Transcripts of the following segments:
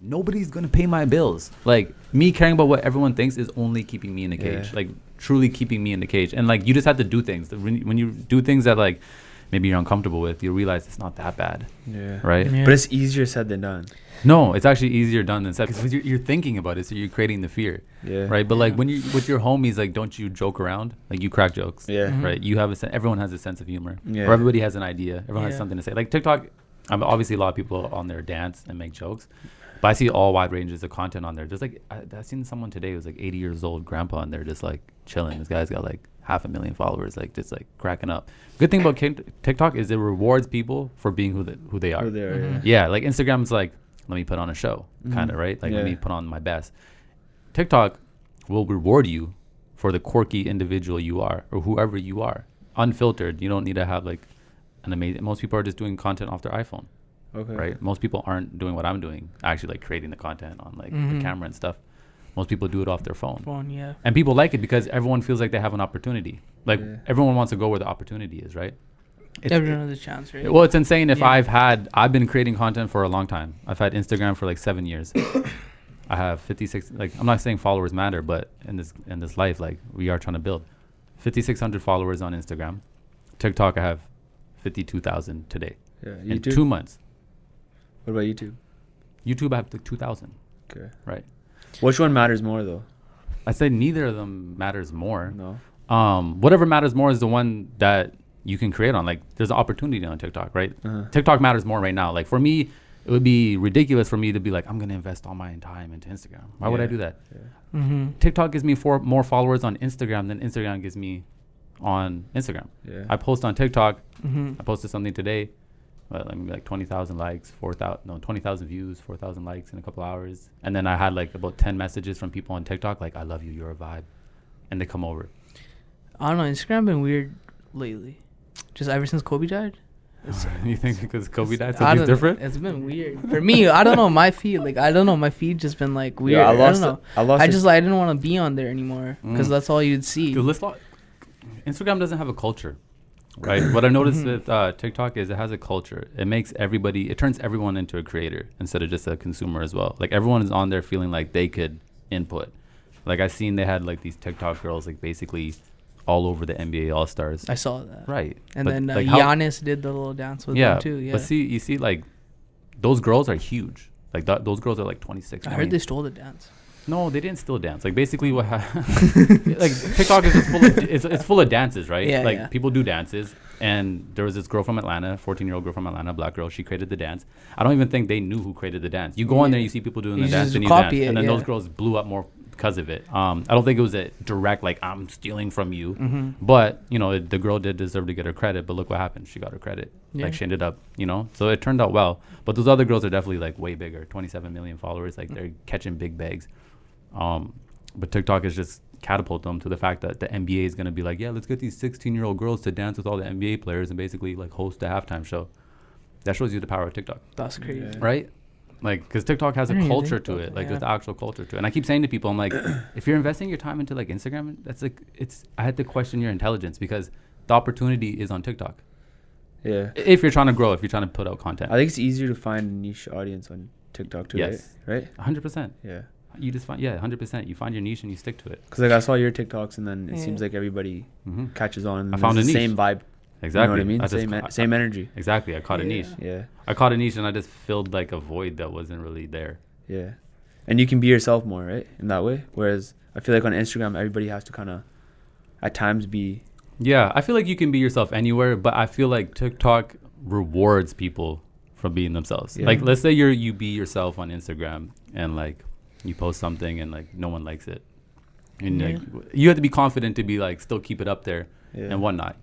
nobody's gonna pay my bills. Like me caring about what everyone thinks is only keeping me in a cage. Yeah. Like truly keeping me in the cage. And like you just have to do things. When when you do things that like maybe you're uncomfortable with, you realize it's not that bad, Yeah. right? Yeah. But it's easier said than done. No, it's actually easier done than said because you're, you're thinking about it, so you're creating the fear, Yeah. right? But like when you with your homies, like don't you joke around? Like you crack jokes, Yeah. Mhm. right? You have a sen- everyone has a sense of humor, Yeah. or everybody has an idea. Everyone has something to say. Like TikTok, um, obviously a lot of people on there dance and make jokes, but I see all wide ranges of content on there. Just like I, I seen someone today who's like 80 years old, grandpa, and they're just like chilling. This guy's got like half a million followers, like just like cracking up. Good thing about TikTok is it rewards people for being who they, who they are. Who they are, Mhm. Yeah, like Instagram's like, let me put on a show, kind of right? Like let me put on my best. TikTok will reward you for the quirky individual you are, or whoever you are, unfiltered. You don't need to have like an amazing. Most people are just doing content off their iPhone, yeah. Okay. right? Most people aren't doing what I'm doing, actually like creating the content on like Mhm. the camera and stuff. Most people do it off their phone. Phone, yeah. And people like it because everyone feels like they have an opportunity. Like Yeah. everyone wants to go where the opportunity is, right? It's- Everyone has a chance, right? well, it's insane if Yeah. I've had I've been creating content for a long time. I've had Instagram for like seven years. I have 56 like I'm not saying followers matter, but in this in this life like we are trying to build 5600 followers on Instagram. TikTok I have 52,000 today Yeah. in YouTube. 2 months. What about YouTube? YouTube I have like 2000, Okay. right? Which one matters more though? I say neither of them matters more. No. Um whatever matters more is the one that you can create on like there's an opportunity on TikTok, right? Uh-huh. TikTok matters more right now. Like for me, it would be ridiculous for me to be like, I'm gonna invest all my time into Instagram. Why would I do that? Yeah. Mm-hmm. TikTok gives me four more followers on Instagram than Instagram gives me on Instagram. Yeah. I post on TikTok. Mm-hmm. I posted something today. Well, I mean, like twenty thousand likes, four thousand no twenty thousand views, four thousand likes in a couple hours, and then I had like about ten messages from people on TikTok like, "I love you, you're a vibe," and they come over. I don't know. Instagram been weird lately. Just ever since Kobe died. You think because Kobe died, so I different? It's been weird for me. I don't know my feed. Like I don't know my feed just been like weird. Yeah, I I, lost. don't know. it- I lost. I just like I didn't want to be on there anymore because Mm. that's all you'd see. Dude, let's lo- Instagram doesn't have a culture, right? what I noticed Mhm. with uh, TikTok is it has a culture. It makes everybody, it turns everyone into a creator instead of just a consumer as well. Like everyone is on there feeling like they could input. Like I seen they had like these TikTok girls like basically all over the NBA All Stars. I saw that. Right. And But, then uh, like, how- Giannis did the little dance with yeah, them too. Yeah. But see, you see, like those girls are huge. Like th- those girls are like 26. I 20. heard they stole the dance. No, they didn't still dance. Like basically, what happened? like TikTok is just full of it's, it's full of dances, right? Yeah, like yeah. people do dances, and there was this girl from Atlanta, 14 year old girl from Atlanta, black girl. She created the dance. I don't even think they knew who created the dance. You go on there, Yeah. you see people doing You the dance, and you dance, it, and then yeah. those girls blew up more because of it. Um, I don't think it was a direct like I'm stealing from you, Mm-hmm. but you know the girl did deserve to get her credit. But look what happened. She got her credit. Yeah. Like she ended up, you know. So it turned out well. But those other girls are definitely like way bigger. 27 million followers. Like they're catching big bags. Um, but TikTok is just catapult them to the fact that the NBA is going to be like, yeah, let's get these 16 year old girls to dance with all the NBA players and basically like host a halftime show. That shows you the power of TikTok, That's crazy. Yeah. right? Like, because TikTok has a culture to it, like yeah. there's actual culture to it. And I keep saying to people, I'm like, if you're investing your time into like Instagram, that's like, it's, I had to question your intelligence because the opportunity is on TikTok. Yeah. If you're trying to grow, if you're trying to put out content, I think it's easier to find a niche audience on TikTok too. Yes. Right. Right. 100%. Yeah. You just find, yeah, 100%. You find your niche and you stick to it. Because like I saw your TikToks and then it Yeah. seems like everybody hmm catches on. And I found a the niche. same vibe. Exactly. You know what I mean? just same, ca- en- same energy. Exactly. I caught a niche. Yeah. I caught a niche and I just filled like a void that wasn't really there. Yeah. And you can be yourself more, right? In that way. Whereas I feel like on Instagram, everybody has to kind of, at times, be. Yeah, I feel like you can be yourself anywhere, but I feel like TikTok rewards people from being themselves. Yeah. Like let's say you're you be yourself on Instagram and like you post something and like no one likes it. And Yeah. like you have to be confident to be like still keep it up there Yeah. and whatnot.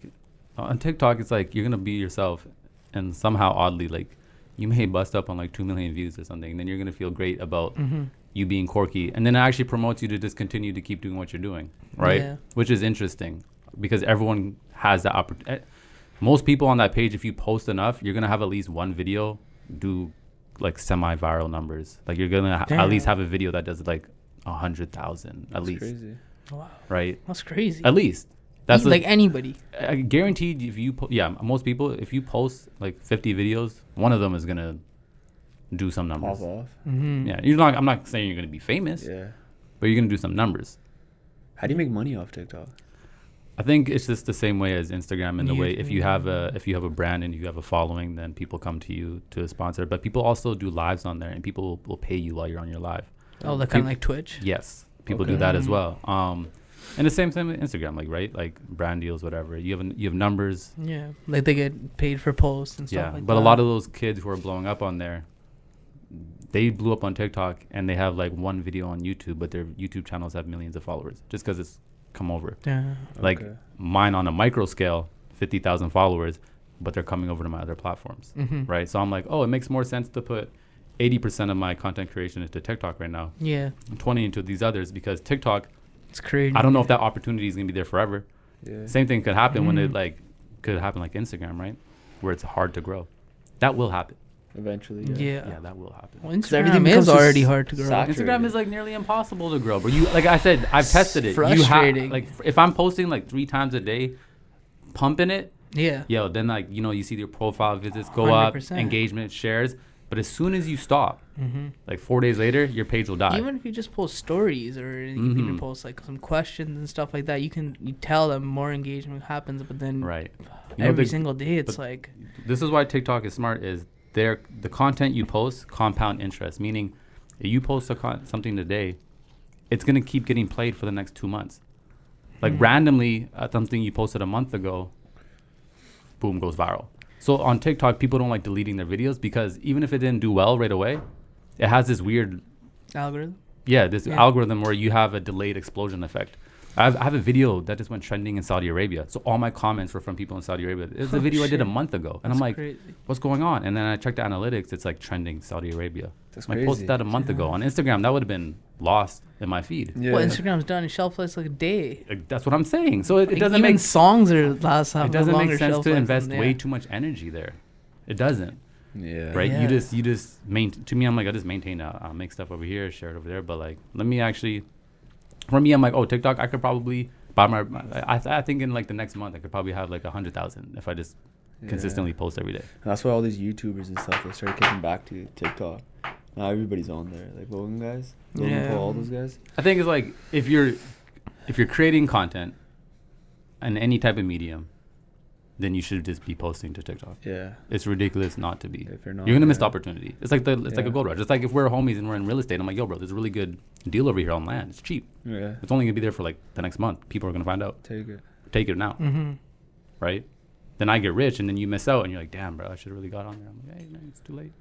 On TikTok it's like you're gonna be yourself and somehow oddly like you may bust up on like two million views or something, and then you're gonna feel great about Mm-hmm. you being quirky and then it actually promotes you to just continue to keep doing what you're doing right Yeah. which is interesting because everyone has that opportunity most people on that page if you post enough you're gonna have at least one video do like semi-viral numbers like you're gonna ha- at least have a video that does like a hundred thousand at That's least crazy. Wow, right that's crazy. at least that's E- like anybody. I guaranteed if you po- yeah most people if you post like 50 videos one of them is gonna do some numbers. Pop off. Mm-hmm. Yeah, you're not. I'm not saying you're gonna be famous, Yeah. but you're gonna do some numbers. How do you make money off TikTok? I think it's just the same way as Instagram in the way if you have a if you have a brand and you have a following, then people come to you to sponsor. But people also do lives on there, and people will, will pay you while you're on your live. Oh, like Peop- kind of like Twitch. Yes, people do that as Mhm. well. Um, and the same thing with Instagram, like right, like brand deals, whatever. You have an, you have numbers. Yeah, like they get paid for posts and stuff Yeah, like but that. a lot of those kids who are blowing up on there, they blew up on TikTok and they have like one video on YouTube, but their YouTube channels have millions of followers just because it's come over. yeah. Like Okay. mine on a micro scale, fifty thousand followers, but they're coming over to my other platforms, Mm-hmm. right? So I'm like, oh, it makes more sense to put eighty percent of my content creation into TikTok right now, Yeah, and twenty into these others because TikTok. it's crazy. I don't know if that opportunity is gonna be there forever. Yeah. Same thing could happen when it Mhm. like could happen like Instagram, right? Where it's hard to grow. That will happen. Eventually. Yeah. Yeah. Yeah, that will happen. Well, everything Instagram becomes is just already hard to grow. saturated. Instagram is like nearly impossible to grow, but you like I said, I've tested it. You have like if I'm posting like three times a day, pumping it, Yeah. yo, then like you know you see your profile visits go up, 100%. engagement shares, but as soon as you stop, Mm-hmm. like four days later, your page will die. Even if you just post stories or you Mhm. can post like some questions and stuff like that, you can you tell them more engagement happens. But then right. You know, every the- single day, it's like this is why TikTok is smart. Is there the content you post compound interest? Meaning, if you post a con- something today, it's gonna keep getting played for the next two months. Like Mhm. randomly, uh, something you posted a month ago, boom, goes viral. So on TikTok, people don't like deleting their videos because even if it didn't do well right away, it has this weird algorithm. yeah, this Yeah. algorithm where you have a delayed explosion effect. I have, I have a video that just went trending in Saudi Arabia. So all my comments were from people in Saudi Arabia. It's a Oh, video I did a month ago, and That's I'm like, crazy. what's going on? And then I checked the analytics. It's like trending Saudi Arabia. That's I posted that a month ago on Instagram. That would have been lost in my feed. Yeah. Well, Instagram's done. Shelf life's like a day. That's what I'm saying. So it, it doesn't even make songs are last have it doesn't make sense to invest than- way too much energy there. It doesn't, Yeah. right? Yeah. You just you just main to me. I'm like I just maintain. Uh, I'll make stuff over here, share it over there. But like, let me actually. For me, I'm like, oh, TikTok. I could probably buy my. I, I think in like the next month, I could probably have like a hundred thousand if I just Yeah. consistently post every day. And that's why all these YouTubers and stuff they started kicking back to TikTok. Now everybody's on there, like Logan guys, Logan Yeah. Paul, all those guys. I think it's like if you're if you're creating content in any type of medium, then you should just be posting to TikTok. Yeah. It's ridiculous not to be. If you're not, You're gonna miss the opportunity. It's like the it's like a gold rush. It's like if we're homies and we're in real estate. I'm like, yo, bro, there's a really good deal over here on land. It's cheap. Yeah. It's only gonna be there for like the next month. People are gonna find out. Take it. Take it now, Mm-hmm. right? Then I get rich, and then you miss out, and you're like, damn, bro, I should have really got on there. I'm like, hey, man, it's too late.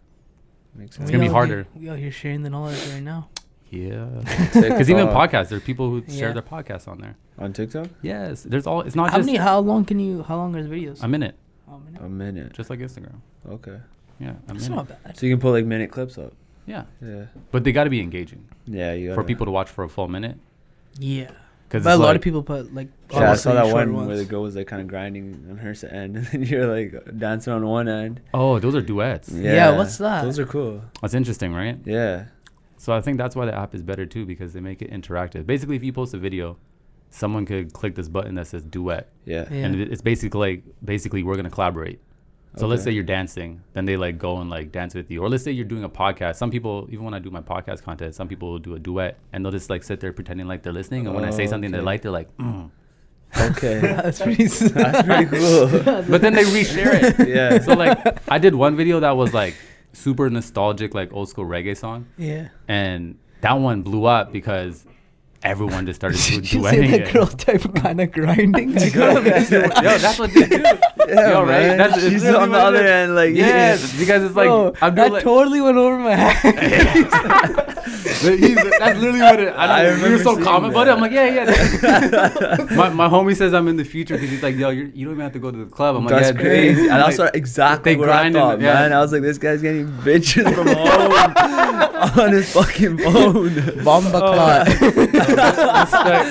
Makes sense. It's sense. gonna be harder. We out here sharing the knowledge right now. Yeah, Because because even podcasts, there are people who share their podcasts on there. on TikTok, Yes, there's all. It's not How just many? How long can you? How long are the videos? a minute, Oh, a minute. a minute. just like Instagram. Okay. Yeah, a It's minute. not bad. So you can put like minute clips up. Yeah, Yeah. but they got to be engaging Yeah. You for gotta- people to watch for a full minute. Yeah. Because But a lot of people put like. Yeah, I obviously saw that short one where ones. the girl was like kind of grinding on her s- end, and then you're like dancing on one end. Oh, those are duets. Yeah, what's that? Those are cool. That's interesting, right? Yeah. So I think that's why the app is better too because they make it interactive. Basically, if you post a video, someone could click this button that says duet, Yeah. Yeah. and it's basically like basically we're gonna collaborate. So let's say you're dancing, then they like go and like dance with you, or let's say you're doing a podcast. Some people, even when I do my podcast content, some people will do a duet, and they'll just like sit there pretending like they're listening, and when I say Oh, something they okay. like, they're like, mm. Okay. That's pretty. That's pretty cool. but then they reshare it. Yeah. So like I did one video that was like super nostalgic, like old school reggae song, yeah. and that one blew up because everyone just started du- Did you duetting say the it. girl type kind of grinding? I Yo, could've missed Yo, that. that's what they do. Yeah, Yo, right? man. That's- She's really on the other is. end, like Yes, because it's like Bro, I'm that like, totally went over my head. That's literally what it. I, I don't, we were remember so calm about it. I'm like, yeah, yeah. my, my homie says I'm in the future because he's like, yo, you're, you don't even have to go to the club. I'm like, That's yeah, crazy. And that's what exactly they what I thought, yeah. man. I was like, this guy's getting bitches from home on his fucking phone. Bomba clot. respect,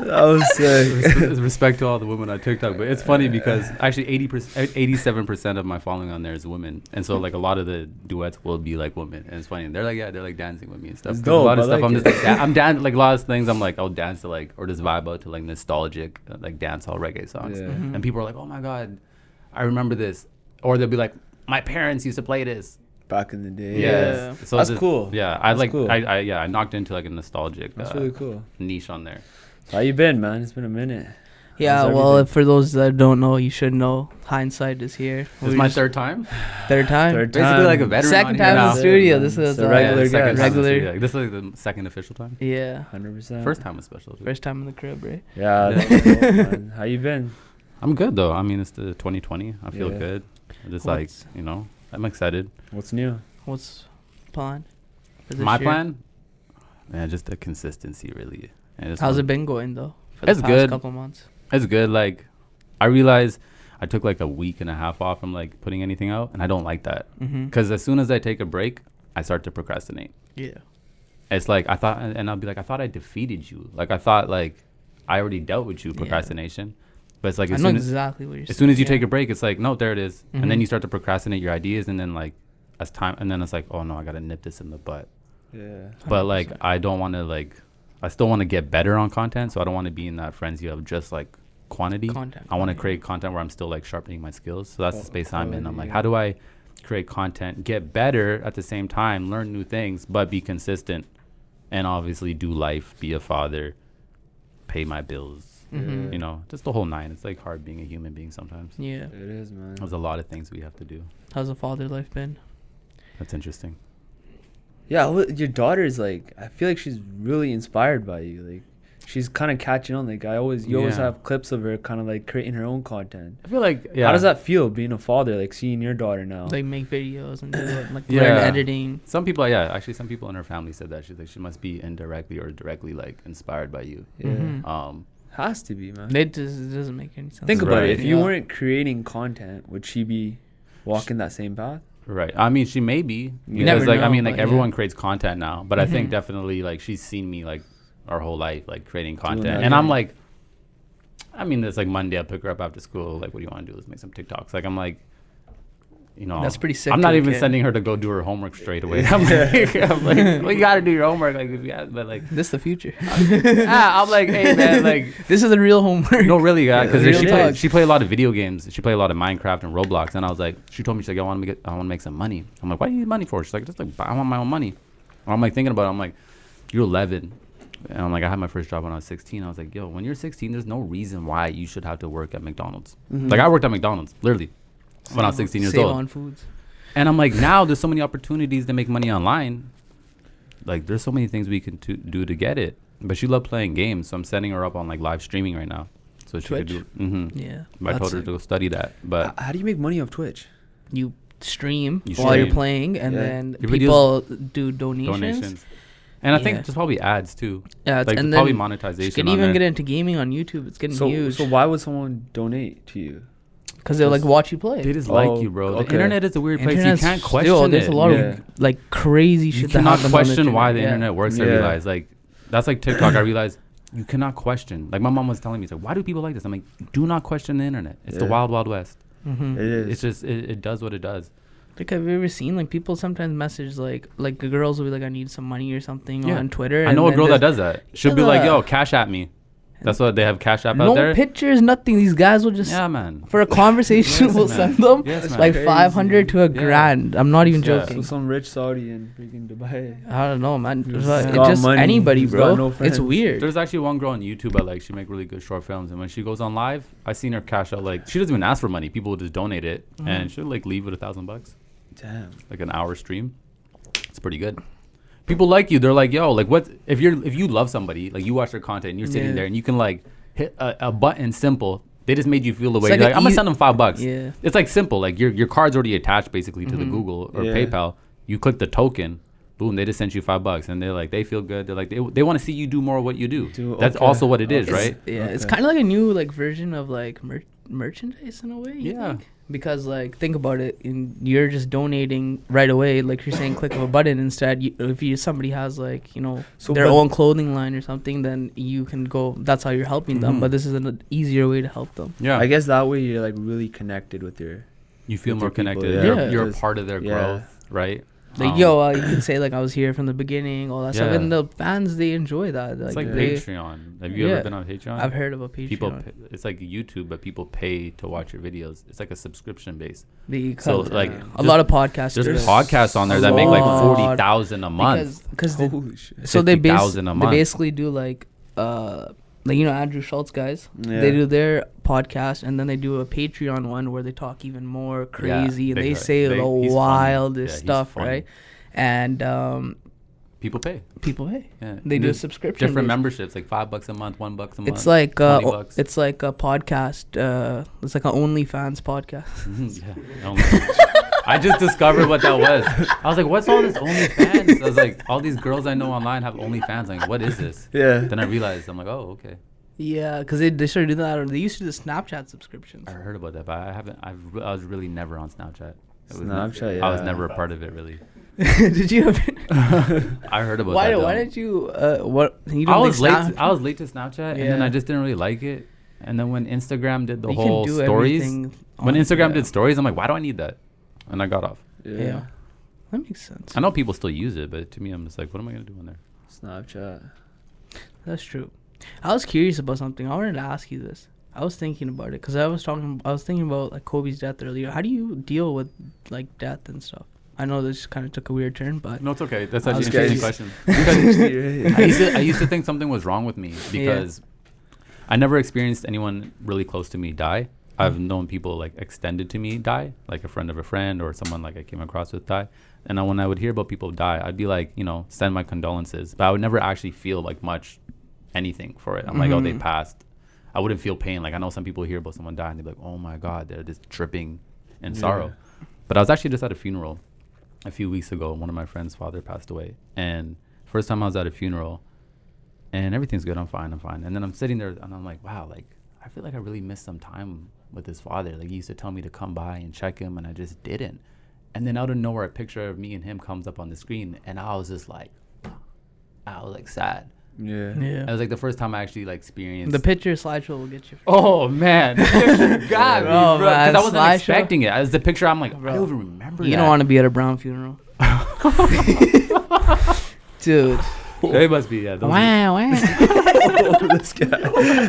That was sick. res- respect to all the women on TikTok, but it's funny because actually 80 percent, 87 percent of my following on there is women, and so like a lot of the duets will be like women, and it's funny. And they're like, yeah, they're like dancing with me and stuff. It's 'Cause a lot of. I stuff like I'm it. just like, da- I'm dan- like a lot of things I'm like, I'll dance to like or just vibe out to like nostalgic uh, like dance hall reggae songs, Yeah. Mhm. and people are like, oh my god, I remember this, or they'll be like, my parents used to play this. Back in the day. Yeah. So That's this- cool. Yeah, I That's like. cool. I, I yeah, I knocked into like a nostalgic That's uh, really cool. niche on there. How you been, man? It's been a minute. Yeah, How's well, everything? for those that don't know, you should know. Hindsight is here. This is my just- third time. third time. Third time. Basically, like a veteran. Second on here time in now. the studio. This is It's a uh, regular second guest. time the Regular. studio. This is like the second official time. Yeah, Hundred percent. First time was special. too. first time in the crib, right? Yeah. Yeah. cool. How you been? I'm good though. I mean, it's the 2020. I feel Yeah. good. I'm just like you know, I'm excited. What's new? What's plan? for this My year? plan, man, just the consistency really. And just How's want- it been going though? For It's the past good. Couple months. It's good. Like, I realized I took like a week and a half off from like putting anything out, and I don't like that Mm-hmm. because as soon as I take a break, I start to procrastinate. Yeah. It's like I thought, and I'll be like, I thought I defeated you. Like I thought like I already dealt with you Yeah. Procrastination, but it's like I as know soon as what you're saying. as soon as you yeah. take a break, it's like no, there it is. and then Mhm. you start to procrastinate your ideas, and then like as time, and then it's like, oh no, I gotta nip this in the butt. Yeah. But like I don't want to like, I still want to get better on content, so I don't want to be in that frenzy of just like quantity. content. I want to yeah. create content where I'm still like sharpening my skills. So that's the Qual- space I'm in. I'm like, yeah. how do I create content, get better at the same time, learn new things, but be consistent, and obviously do life, be a father, pay my bills. Mhm. You know, just the whole nine. It's like hard being a human being sometimes. Yeah. It is, man. There's a lot of things we have to do. How's the father life been? That's interesting. Yeah, well, your daughter's like. I feel like she's really inspired by you. Like, she's kind of catching on. Like, I always, you always have clips of her kind of like creating her own content. I feel like yeah. How does that feel being a father? Like seeing your daughter now. Like make videos and do it, like Yeah. learn editing. Some people, yeah, actually, some people in her family said that she's like she must be indirectly or directly like inspired by you. yeah, Mhm. Um, has to be, man. It just it doesn't make any sense. Think about Right. it. If you Yeah. weren't creating content, would she be walking that same path? Right. I mean, she may be You because never like I mean, like but yeah. everyone creates content now, but I think Mhm. definitely like she's seen me like our whole life like creating content, and yeah. I'm like, I mean, it's like Monday. I pick her up after school. Like, what do you want to do? Let's make some TikToks. Like, I'm like, you know, That's pretty sick I'm not even kid. sending her to go do her homework straight away. I'm like, I'm like, well, you got to do your homework. Like, if you have, but like, This is the future. I'm like, hey man, like. this is the real homework. No, really, yeah, because Real she talk. play, she play a lot of video games. She played a lot of Minecraft and Roblox, and I was like, she told me she's like, I want to make I want to make some money. I'm like, what do you need money for? She's like, just like I want my own money. And I'm like thinking about it. I'm like, you're 11, and I'm like, I had my first job when I was 16. I was like, yo, when you're 16, there's no reason why you should have to work at McDonald's. Mhm. Like I worked at McDonald's, literally, when I was 16 years Save old. on foods. And I'm like, now there's so many opportunities to make money online. Like, there's so many things we can to, do to get it. But she loved playing games, so I'm setting her up on like live streaming right now, so she could do. Mm-hmm. Yeah. I told her sick. to go study that, but H- how do you make money off Twitch? you stream You while you're stream. playing, and Yeah. then Your videos- people do donations. donations. And I think Yeah. there's probably ads too, Yeah, it's- like and probably then monetization. you can on even there. get into gaming on YouTube. It's getting So, huge so why would someone donate to you? Because they'll like watch you play. They just Oh, like you, bro. The okay. internet is a weird place. Internet's- you can't yo, question there's it. There's a lot Yeah. of like crazy you shit that cannot happens on question why the yeah. internet works. I Yeah. realize like that's like TikTok. I realize you cannot question. Like my mom was telling me, it's like, why do people like this? I'm like, do not question the internet. It's the Yeah. wild, wild west. Mhm. It is. It's just it, it does what it does. Like, have you ever seen like people sometimes message like like the girls will be like, I need some money or something Yeah. on Twitter. I know a and girl then that does that. She'll be like, Yeah. "Yo, cash at me." That's what they have cash app no out there. No pictures, nothing. These guys will just yeah, man. for a conversation Yes, we'll man. send them Yes, like five hundred to a Yeah. grand. I'm not even Yeah. joking. So some rich Saudi in freaking Dubai. I don't know, man. Who's It's just money, anybody, who's bro. no it's weird. There's actually one girl on YouTube I like she make really good short films, and when she goes on live, I seen her cash out like she doesn't even ask for money. People will just donate it, Mhm. and she'll like leave with a thousand bucks, Damn. like an hour stream. It's pretty good. People like you. They're like, yo, like what if you're if you love somebody, like you watch their content, and you're sitting Yeah. there, and you can like hit a, a button simple. They just made you feel the way. like You're an like, I'm gonna send them five bucks. Yeah. It's like simple. Like your your card's already attached basically to the Mhm. Google or Yeah. PayPal. You click the token, boom, they just sent you five bucks, and they're like they feel good. They're like they, they want to see you do more of what you do. Do- That's okay. also what it is, Okay. right? Yeah, it's kind of like a new like version of like mer- merchandise in a way. Yeah. think? Because like think about it, in, you're just donating right away. Like you're saying, click of a button instead. You, if you somebody has like you know So, their own clothing line or something, then you can go. That's how you're helping them. Mhm. But this is an easier way to help them. Yeah, I guess that way you're like really connected with your. you feel more your people, connected. yeah. You're, Yeah. you're a part of their yeah. growth, right? Like Um, yo, uh, you can say like I was here from the beginning, all that stuff, and the fans they enjoy that. Like, It's like they, Patreon. Have you Yeah. ever been on Patreon? I've heard of a Patreon. People, pay, it's like YouTube, but people pay to watch your videos. It's like a subscription base. the So like, a a lot of podcasters. there's podcasts on there that make like forty thousand a month. because because Holy shit. so they base 50,000 a they basically do like uh like you know Andrew Schulz guys. Yeah. They do their podcast and then they do a Patreon one where they talk even more crazy and they say They- the wildest Yeah, stuff, funny. right? And um People pay. people pay. Yeah. They And do a subscription. different base. memberships, like five bucks a month, one bucks a month. It's like uh, 20 o- bucks. it's like a podcast. Uh, it's like an OnlyFans podcast. Mhm, yeah. I just discovered what that was. I was like, "What's all this OnlyFans?" I was like, "All these girls I know online have OnlyFans." I'm like, what is this? Yeah. Then I realized I'm like, "Oh, okay." Yeah, because they, they started doing that. Or they used to do the Snapchat subscriptions. I heard about that, but I haven't. I've, I was really never on Snapchat. It was Snapchat, I was never a part of it really. Did you? Have, I heard about why? that. Why though. did you? Uh, what? You I don't was late. Snap- I was late to Snapchat, and then I just didn't really like it. And then when Instagram did the you whole can do stories, when Instagram yeah. did stories, I'm like, why do I need that? And I got off. Yeah. that makes sense. I know people still use it, but to me, I'm just like, what am I gonna do on there? Snapchat. That's true. I was curious about something. I wanted to ask you this. I was thinking about it because I was talking. I was thinking about like Kobe's death earlier. How do you deal with like death and stuff? I know this kind of took a weird turn, but No, it's okay. That's I actually was an curious. interesting question. I used, to, I used to think something was wrong with me because I never experienced anyone really close to me die. I've known people like extended to me die, like a friend of a friend or someone like I came across with die. And then when I would hear about people die, I'd be like, you know, send my condolences. But I would never actually feel like much anything for it. I'm like, oh, they Mhm. passed. I wouldn't feel pain. Like I know some people hear about someone dying, they're like, oh my god, they're just tripping in Yeah. sorrow. But I was actually just at a funeral a few weeks ago. One of my friend's father passed away, and first time I was at a funeral, and everything's good. I'm fine. I'm fine. And then I'm sitting there, and I'm like, wow, like I feel like I really missed some time with his father. Like he used to tell me to come by and check him, and I just didn't. And then out of nowhere, a picture of me and him comes up on the screen, and I was just like, I was like sad. Yeah. yeah, It was like the first time I actually like experienced the picture slideshow will get you. Oh man, the picture got me, oh, Bro, bro. Because I wasn't slideshow. expecting it. As the picture, I'm like, I don't even remember. You that. don't want to be at a Brown funeral, dude. It must be yeah. those Wow, wow. Oh, this guy.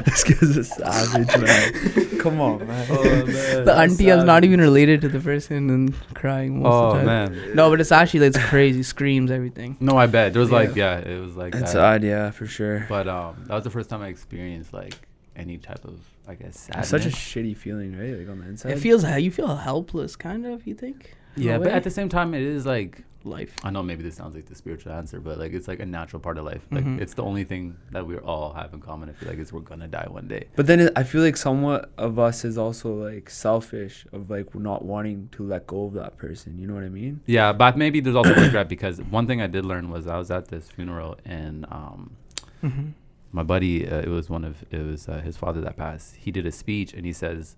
This guy's a savage, man. Come on, man. Oh, man. the auntie is not even related to the person and crying most Oh of the time. man. No, but it's actually it's crazy. Screams everything. No, I bet there was like Yeah. yeah, it was like It's that. odd, yeah, for sure. But um, that was the first time I experienced like any type of I guess It's such a shitty feeling, right? Like on the inside. It feels you feel helpless, kind of. You think? Yeah, but way. at the same time, it is like life. I know maybe this sounds like the spiritual answer, but like it's like a natural part of life. Like Mhm. it's the only thing that we all have in common. I feel like is we're gonna die one day. But then it, I feel like somewhat of us is also like selfish of like not wanting to let go of that person. You know what I mean? Yeah, but maybe there's also regret because one thing I did learn was I was at this funeral and um, Mm-hmm. my buddy, uh, it was one of it was uh, his father that passed. He did a speech and he says,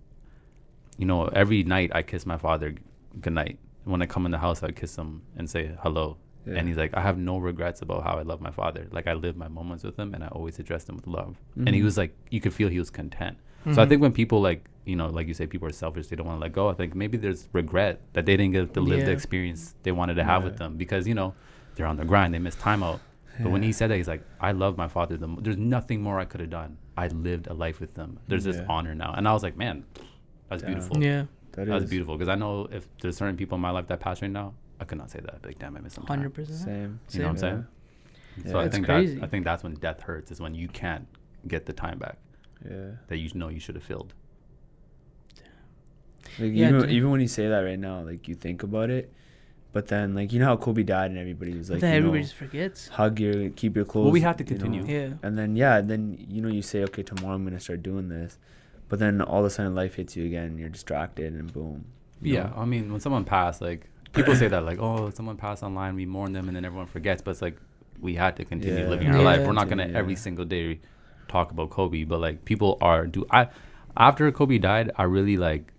you know, every night I kiss my father goodnight. When I come in the house, I kiss him and say hello. Yeah. And he's like, I have no regrets about how I love my father. Like I live my moments with him, and I always addressed him with love. And he Mhm. was like, you could feel he was content. So I Mhm. think when people like, you know, like you say, people are selfish, they don't want to let go. I think maybe there's regret that they didn't get to live the experience they wanted to have with them because you know they're on the grind, they miss time out. But when he said that, he's like, I love my father. The mo- There's nothing more I could have done. I lived a life with them. There's this honor now. And I was like, man, that's Damn. beautiful. Yeah, That That's is beautiful. Because I know if there's certain people in my life that pass right now, I could not say that. Like, damn, I miss them. hundred percent. Same. You know what I'm saying? Yeah. So I think crazy. that I think that's when death hurts. Is when you can't get the time back Yeah. that you know you should have filled. Like Yeah, even dude. even when you say that right now, like you think about it, but then like you know how Kobe died and everybody was like, then you everybody know, just forgets. hug your, keep your clothes. Well, we have to you know, continue. Yeah. And then yeah, then you know you say, okay, tomorrow I'm gonna start doing this, but then all of a sudden life hits you again, and you're distracted, and boom. Yeah, know? I mean, when someone passed, like people say that, like, oh, someone passed online, we mourn them, and then everyone forgets. But it's like we had to continue Yeah. living our Yeah. life. We're not gonna Yeah. every single day talk about Kobe, but like people are. Do I? After Kobe died, I really like.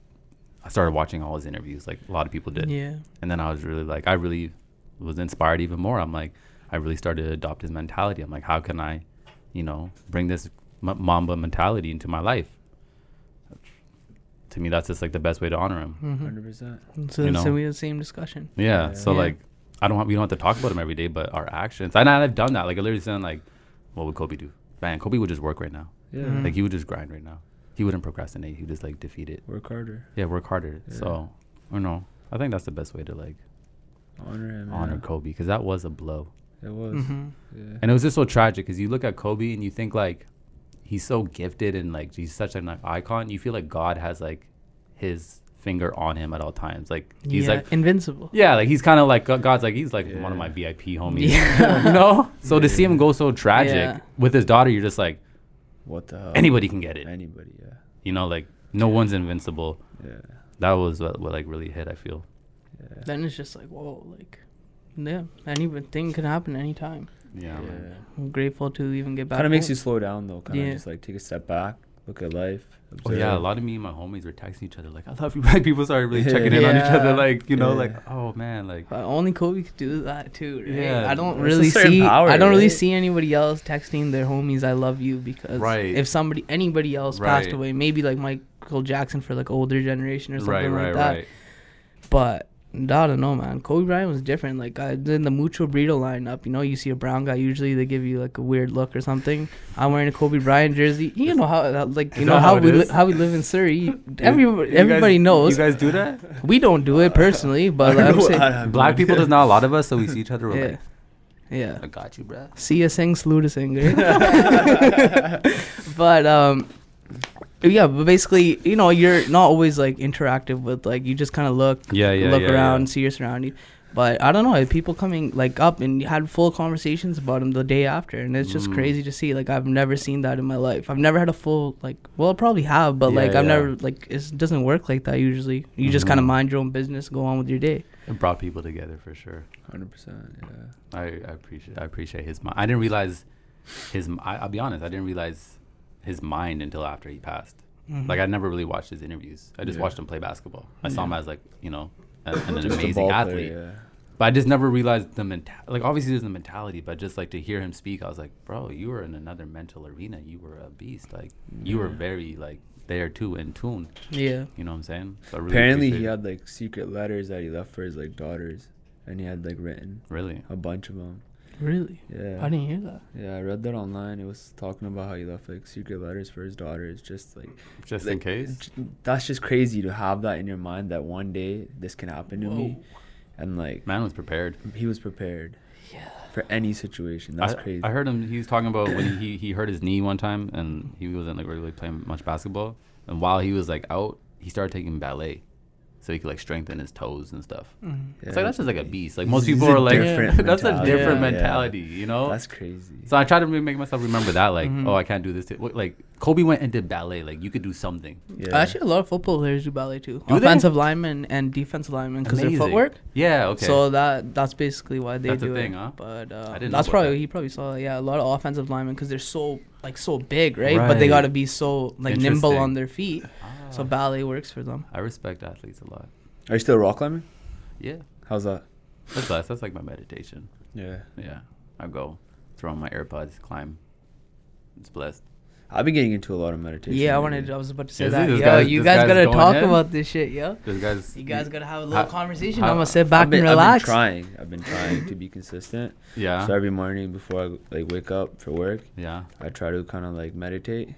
I started watching all his interviews, like a lot of people did, Yeah. and then I was really like, I really was inspired even more. I'm like, I really started to adopt his mentality. I'm like, how can I, you know, bring this M- Mamba mentality into my life? To me, that's just like the best way to honor him. Mm-hmm. Hundred percent. So, You so we had the same discussion. Yeah. Yeah. So Yeah. like I don't. Want, we don't have to talk about him every day, but our actions. And I've done that. Like I literally said, like, what would Kobe do? Man, Kobe would just work right now. Yeah. Mhm. Like he would just grind right now. He wouldn't procrastinate. He would just like defeat it. Work harder. Yeah, work harder. Yeah. So, I don't know. I think that's the best way to like Honor him. honor yeah. Kobe because that was a blow. It was. Mm-hmm. Yeah. And it was just so tragic because you look at Kobe and you think like he's so gifted and like he's such an icon. You feel like God has like his finger on him at all times. Like he's yeah, like invincible. yeah, like he's kind of like uh, God's like he's like one of my VIP homies. Yeah. you know. So to see him go so tragic Yeah. with his daughter, you're just like What the hell? anybody can get it. Anybody. Yeah. You know, like no one's invincible. Yeah. That was what, what like really hit. I feel. Yeah. Then it's just like whoa, like yeah, anything can happen anytime. Yeah. Yeah. I'm grateful to even get back. Kind of makes you slow down though. Kind of Yeah. just like take a step back, look at life. Oh yeah, a lot of me and my homies were texting each other like I love you. Like people started really checking in on each other. Like you know, Yeah. like oh man, like But only Kobe could do that too, right? Yeah. I don't There's really see. power, I don't really right? see anybody else texting their homies "I love you" because Right. if somebody, anybody else passed away, maybe like Michael Jackson for like older generation or something right, like that. right. But I don't know, man. Kobe Bryant was different. Like I, in the Mucho Burrito lineup, you know, you see a brown guy. Usually they give you like a weird look or something. I'm wearing a Kobe Bryant jersey. You know how, how like you know how, how we li- how we live in Surrey. Everybody, You everybody guys- knows. You guys do that? we don't do it personally, but I I'm saying, know, I have no Black people, idea. there's not a lot of us, so we see each other. We're yeah, like, yeah. I got you, bro. See a Singh, salute a Singh. right? but um, yeah. But basically, you know, you're not always like interactive with like you just kind of look, Yeah, yeah, look yeah, around, yeah. see your surroundings But I don't know, people coming like up and had full conversations about him the day after, and it's just Mm. crazy to see. Like I've never seen that in my life. I've never had a full like. Well, I probably have, but Yeah, like I've yeah. never like it doesn't work like that usually. You just kind of mind your own business, go on with your day. It brought people together for sure. Hundred percent. Yeah. I, I appreciate I appreciate his mind. I didn't realize his. I'll be honest. I didn't realize his mind until after he passed. Mhm. Like I never really watched his interviews. I just Yeah. watched him play basketball. I saw him as like you know an, an amazing player, athlete. yeah. But I just never realized the mental. Like obviously there's the mentality, but just like to hear him speak, I was like, bro, you were in another mental arena. You were a beast. Like you were very like there too in tune. yeah. You know what I'm saying? So really Apparently, he had like secret letters that he left for his like daughters, and he had like written really. a bunch of them. Really, Yeah. I didn't hear that. Yeah, I read that online. It was talking about how he left like secret letters for his daughters, just like Just in case. j- That's just crazy to have that in your mind that one day this can happen to me, and like Man was prepared. he was prepared Yeah. for any situation. That's I, crazy. I heard him. He was talking about when he, he hurt his knee one time, and he wasn't like really playing much basketball. And while he was like out, he started taking ballet, so he could like strengthen his toes and stuff. Mhm. It's like that's just like a beast. Like most people are like, that's a different Yeah. mentality, you know. That's crazy. so I try to make myself remember that, like, Mhm. oh, I can't do this. To, like Kobe went and did ballet. Like you could do something. yeah. Actually, a lot of football players do ballet too. Do they? Offensive linemen and defensive linemen because their footwork. Yeah. Okay. So that that's basically why they That's the thing, it. huh? But uh, I didn't know that's probably that. he probably saw yeah a lot of offensive linemen because they're so like so big, right? But they got to be so like nimble on their feet. So Ah. ballet works for them. I respect athletes a lot. Are you still rock climbing? Yeah. How's that? That's blessed. That's like my meditation. Yeah. Yeah. I go throw on my AirPods, climb. It's blessed. I've been getting into a lot of meditation. Yeah, I lately. wanted. I was about to say Is that. it? Yo, guy's- you this guys guy's gotta talk in? about this shit, yo. This guy's. You guys gotta have a little How- conversation. how- I'm gonna sit back been, and relax. I've been trying. I've been trying to be consistent. Yeah. So every morning before I like wake up for work, Yeah. I try to kind of like meditate.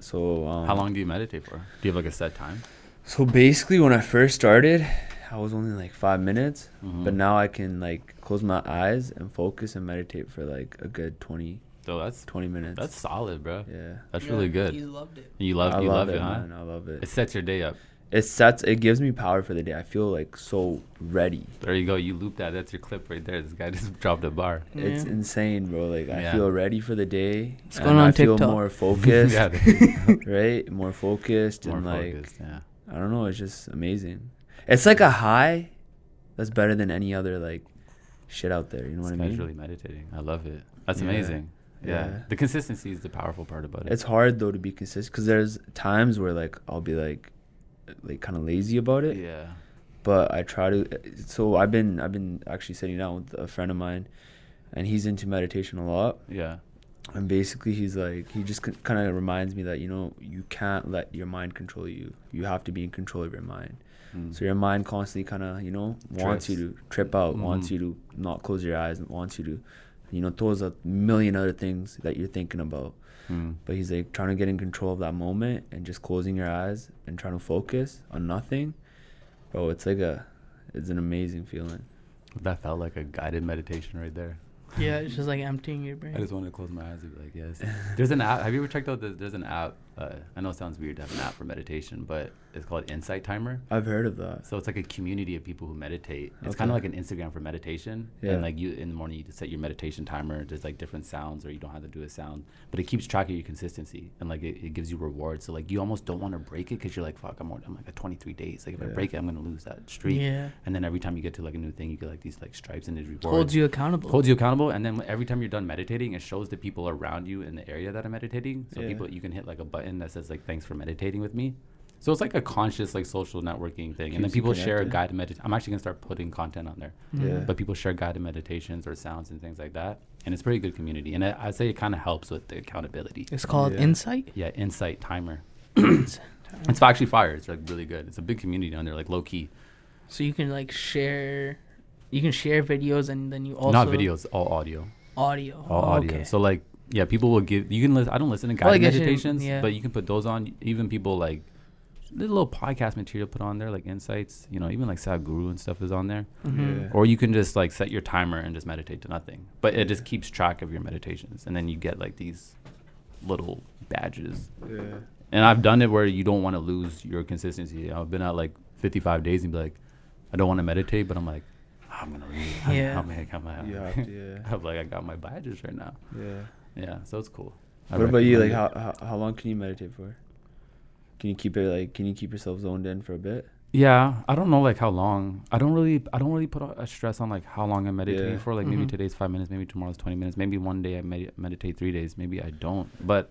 So um, How long do you meditate for? Do you have like a set time? So basically, when I first started, I was only like five minutes, Mhm. but now I can like close my eyes and focus and meditate for like a good 20, So that's 20 minutes. that's solid, bro. yeah. That's Yeah, really good. You loved it. You love I you love, love, it, it, huh? man. I love it. It sets your day up. It sets. It gives me power for the day. I feel like so ready. There you go. You loop that. That's your clip right there. This guy just dropped a bar. It's insane, bro. Like I Yeah. feel ready for the day. It's going on I feel more focused. yeah. right? More focused More and like focused. Yeah. I don't know. It's just amazing. It's like a high that's better than any other like shit out there. You know This what I guy's mean? really meditating. I love it. That's Yeah. amazing. Yeah. Yeah. The consistency is the powerful part about it. It's hard though to be consistent because there's times where like I'll be like, like kind of lazy about it. yeah. But I try to. So I've been I've been actually sitting down with a friend of mine, and he's into meditation a lot. Yeah. and basically he's like he just kind of reminds me that you know you can't let your mind control you you have to be in control of your mind Mm. so your mind constantly kind of you know wants you to trip out wants Mhm. you to not close your eyes and wants you to you know throws a million other things that you're thinking about Mm. but he's like trying to get in control of that moment and just closing your eyes and trying to focus on nothing bro it's like a it's an amazing feeling That felt like a guided meditation right there. Yeah, it's just like emptying your brain. I just wanted to close my eyes and be like, yes. There's an app. Have you ever checked out? The, there's an app. Uh, I know it sounds weird to have an app for meditation, but it's called Insight Timer. i've heard of that So it's like a community of people who meditate. It's Okay. kind of like an Instagram for meditation. Yeah. And like you in the morning, you just set your meditation timer. There's like different sounds, or you don't have to do a sound, but it keeps track of your consistency and like it, it gives you rewards. So like you almost don't want to break it because you're like, fuck, I'm, I'm like at 23 days. Like if I break it, I'm gonna lose that streak. Yeah, And then every time you get to like a new thing, you get like these like stripes and these rewards. holds you accountable. holds you accountable and then every time you're done meditating it shows the people around you in the area that are meditating so Yeah. people you can hit like a button that says like thanks for meditating with me so it's like a conscious like social networking thing and then people share connected. guided meditation i'm actually going to start putting content on there. Yeah. but people share guided meditations or sounds and things like that and it's a pretty good community and I, i'd say it kind of helps with the accountability It's called Yeah. Insight. yeah insight timer it's actually fire it's like really good it's a big community on there like low key So you can like share, you can share videos and then you also not videos all audio audio. all Oh, audio. okay. So like, yeah, people will give. You can listen. I don't listen to Well, I guided you- meditations, yeah. but you can put those on. Even people like there's a little podcast material put on there, like insights. You know, even like Sadhguru and stuff is on there. Mhm. Yeah. Or you can just like set your timer and just meditate to nothing. But it just keeps track of your meditations, and then you get like these little badges. yeah And I've done it where you don't want to lose your consistency. I've been at like 55 days and be like, I don't want to meditate, but I'm like, "Ah, I'm gonna read. Yeah. How many? How many? you have to yeah I'm like, I got my badges right now. yeah Yeah, so it's cool. I what about you like how, how how long can you meditate for can you keep it like can you keep yourself zoned in for a bit Yeah, I don't know like how long. I don't really, I don't really put a a stress on like how long I'm meditating Yeah. for. Like maybe Mhm. today's five minutes, maybe tomorrow's twenty minutes, maybe one day I med- meditate three days, maybe I don't. But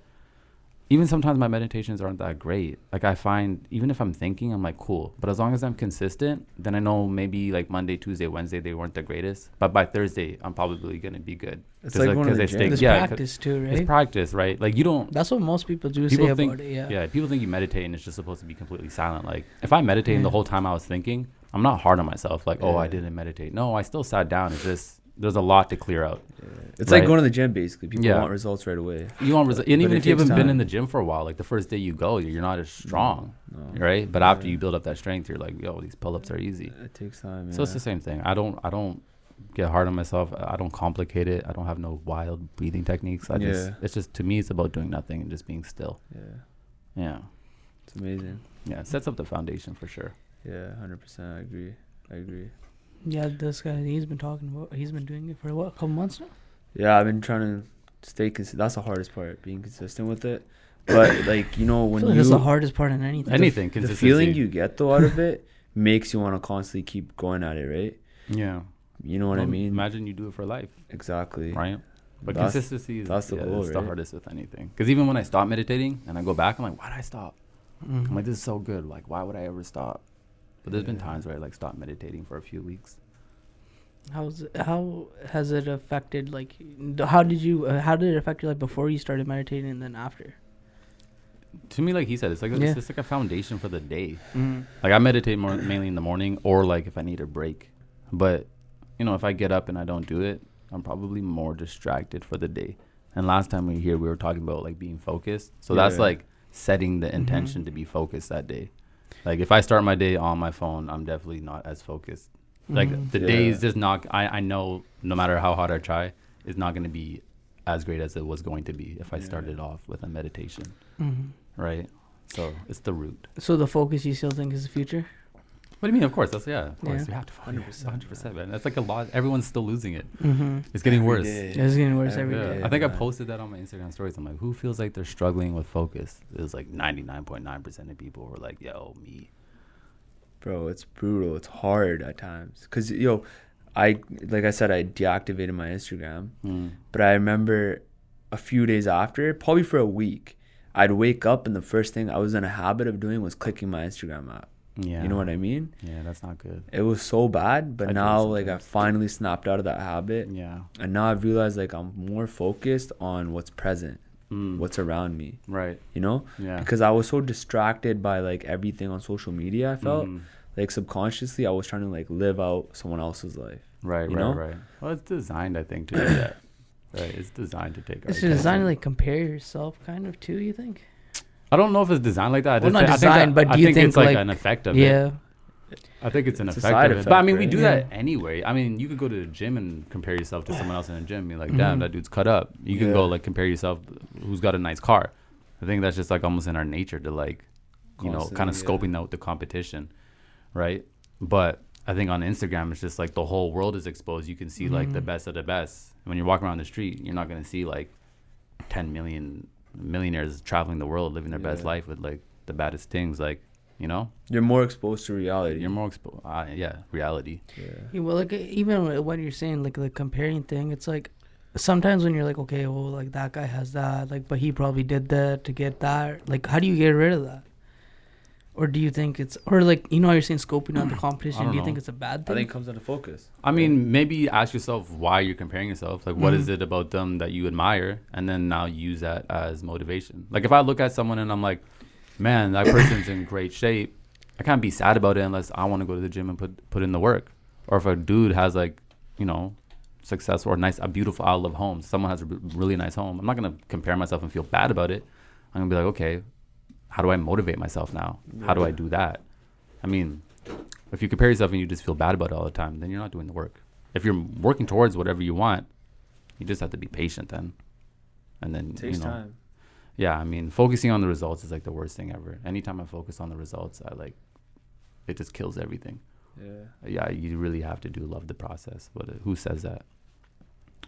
even sometimes my meditations aren't that great. Like I find even if I'm thinking, I'm like cool. But as long as I'm consistent, then I know maybe like Monday, Tuesday, Wednesday they weren't the greatest. But by Thursday, I'm probably gonna be good. It's 'Cause, like going to 'cause the stay- It's yeah, 'cause practice too, right? It's practice, right? Like you don't. That's what most people do People say think- about it. Yeah. Yeah, people think you meditate and it's just supposed to be completely silent. Like if I'm meditating the whole time I was thinking, I'm not hard on myself. Like, oh, I didn't meditate. No, I still sat down. It's just there's a lot to clear out. yeah. it's Right. like going to the gym basically people Yeah. want results right away You want results, and even if you haven't been in the gym for a while, like the first day you go, you're not as strong, no right? But after you build up that strength, you're like, yo, these pull-ups are easy. it takes time So it's the same thing. I don't, I don't get hard on myself. I don't complicate it. I don't have no wild breathing techniques. I just, it's just to me, it's about doing nothing and just being still. yeah Yeah, it's amazing yeah. It sets up the foundation for sure. yeah 100% i agree i agree Yeah, this guy, he's been talking about, he's been doing it for what, a couple months now? Yeah, I've been trying to stay consistent. That's the hardest part, being consistent with it. But like you know, I when feel like you that's the hardest part in anything. the- Anything, the consistency. feeling you get though out of it makes you want to constantly keep going at it, right? Yeah. You know what I mean? Imagine you do it for life, exactly. right? But That's- consistency is that's the yeah, goal, it's the hardest with anything. Because even when I stop meditating and I go back, I'm like, why did I stop? Mhm. I'm like, this is so good. Like, why would I ever stop? But there's been times where I like stopped meditating for a few weeks. How's it, how has it affected like how did you uh, how did it affect you like before you started meditating and then after? To me, like he said, it's like Yeah. it's just like a foundation for the day. Mm-hmm. Like I meditate more mainly in the morning, or like if I need a break. But you know, if I get up and I don't do it, I'm probably more distracted for the day. And last time we were here, we were talking about like being focused. So that's Yeah. like setting the intention to be focused that day. Like if I start my day on my phone, I'm definitely not as focused. Like Mhm. the day is just not. I I know no matter how hard I try, it's not going to be as great as it was going to be if I Yeah. started off with a meditation, Mhm. right? So it's the root. So the focus you still think is the future? What do you mean? Of course, that's yeah. Of course, Yeah. you have to find 100%, hundred percent, man. That's like a lot. Everyone's still losing it. Mm-hmm. It's getting Every worse. day. It's getting worse every Yeah. day. I think I posted that on my Instagram stories. I'm like, who feels like they're struggling with focus? It was like 99.9% of people were like, yo, me. Bro, it's brutal. It's hard at times. Cause yo, I like I said, I deactivated my Instagram, Mm. but I remember a few days after, probably for a week, I'd wake up and the first thing I was in a habit of doing was clicking my Instagram app. Yeah. You know what I mean? Yeah, that's not good. It was so bad, but I now like I finally snapped out of that habit, Yeah. and now I've realized like I'm more focused on what's present, Mm. what's around me. right? You know, Yeah. because I was so distracted by like everything on social media. I felt Mhm. like subconsciously I was trying to like live out someone else's life. Right, you right, know? right. Well, it's designed, I think, to do that. Right, it's designed to take. our It's designed to like compare yourself, kind of too. You think? I don't know if it's designed like that. I Well, not think- I think designed, but I do you think, think, it's like, like- an effect of it? Yeah. I think it's an It's effect of it. But I mean, we do Yeah. that anyway. I mean, you could go to the gym and compare yourself to someone else in the gym. Be like, damn, that dude's cut up. You can go like compare yourself who's got a nice car. I think that's just like almost in our nature to like, you know, kind of Constantly, scoping out the competition, right? But I think on Instagram, it's just like the whole world is exposed. You can see like the Mhm. best of the best. When you're walking around the street, you're not gonna see like 10 million millionaires traveling the world, living their best life with like the baddest things. Like, you know, You're more exposed to reality. you're more exposed. Uh, yeah, reality. Yeah. Yeah, well, like even what you're saying, like the comparing thing, it's like sometimes when you're like, okay, well, like that guy has that, like, but he probably did that to get that. Like, how do you get rid of that? Or do you think it's, or like, you know, you're saying scoping out the competition? don't Do you think it's a bad thing? I think it comes into focus. I mean, maybe ask yourself why you're comparing yourself. Like, what is Mhm. it about them that you admire? And then now use that as motivation. Like, if I look at someone and I'm like, man, that person's in great shape, I can't be sad about it unless I want to go to the gym and put put in the work. Or if a dude has like, you know, success or nice, a beautiful, I love homes. Someone has a really nice home. I'm not gonna compare myself and feel bad about it. I'm gonna be like, okay, how do I motivate myself now? How do I do that? I mean, if you compare yourself and you just feel bad about it all the time, then you're not doing the work. If you're working towards whatever you want, you just have to be patient then. And then It takes you know, time. yeah, I mean, focusing on the results is like the worst thing ever. Anytime I focus on the results, I like it just kills everything. Yeah. Yeah, you really have to do love the process. But uh, who says that?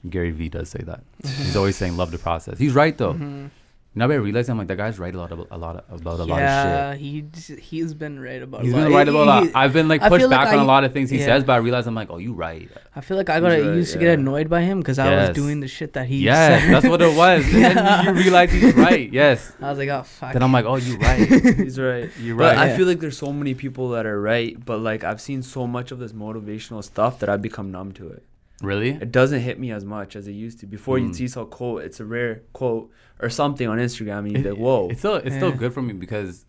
Gary Vee does say that. He's always saying love the process. He's right though. Mhm. Now I realize I'm like that guy's right a lot of a lot of, about a lot of shit. yeah, he he's been right about. He's a lot. been right about a lot. He- I've been like pushed feel like back on I- a lot of things he yeah. says, but I realize I'm like, oh, you right. I feel like I got right, used to get annoyed by him because I was doing the shit that he yes, said. that's what it was. And then Yeah. you realize he's right. Yes. I was like, oh fuck. Then I'm like, oh, you right. He's right. You're right. But right. I feel like there's so many people that are right, but like I've seen so much of this motivational stuff that I've become numb to it. Really? It doesn't hit me as much as it used to. Before Mm. you'd see some quote, it's a rare quote or something on Instagram, and you'd be It- like, "Whoa!" It's still it's still good for me because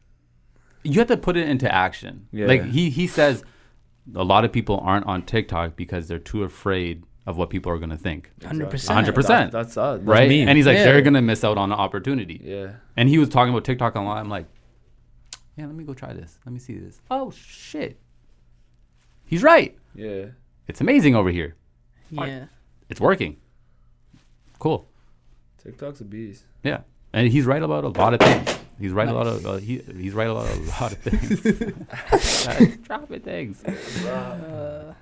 you have to put it into action. Yeah. Like he he says, a lot of people aren't on TikTok because they're too afraid of what people are gonna think. Hundred percent. 100%. That's us. That's right? me. And he's like, Yeah. they're gonna miss out on an opportunity. yeah. And he was talking about TikTok a lot. I'm like, yeah, let me go try this. Let me see this. Oh shit. He's right. Yeah. It's amazing over here. Yeah. It's working. Cool. TikTok's a beast. Yeah. And he's right about a lot of things. He's right a lot of uh, he, he's right about a lot of things. Uh, dropping things. Uh,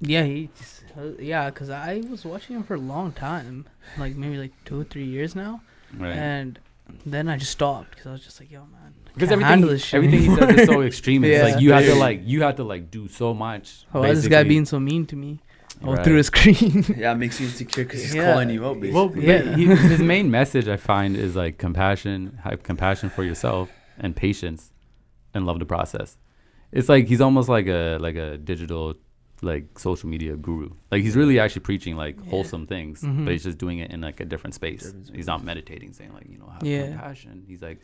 yeah, he. just- uh, yeah, because I was watching him for a long time, like maybe like two or three years now, Right. and then I just stopped because I was just like, yo, man, Because can't everything, handle he- this shit everything he says is so extreme. It's Yeah. like you have to like you have to like do so much. Why is this guy being so mean to me? Oh, Right. through a screen. Yeah, it makes you insecure because he's Yeah. calling you out. Basically. Well, Yeah. he, his main message I find is like compassion, have compassion for yourself, and patience, and love the process. It's like he's almost like a like a digital like social media guru. Like he's really actually preaching like Yeah. wholesome things, Mhm. but he's just doing it in like a different space. Different He's not meditating, saying like you know have Yeah. compassion. He's like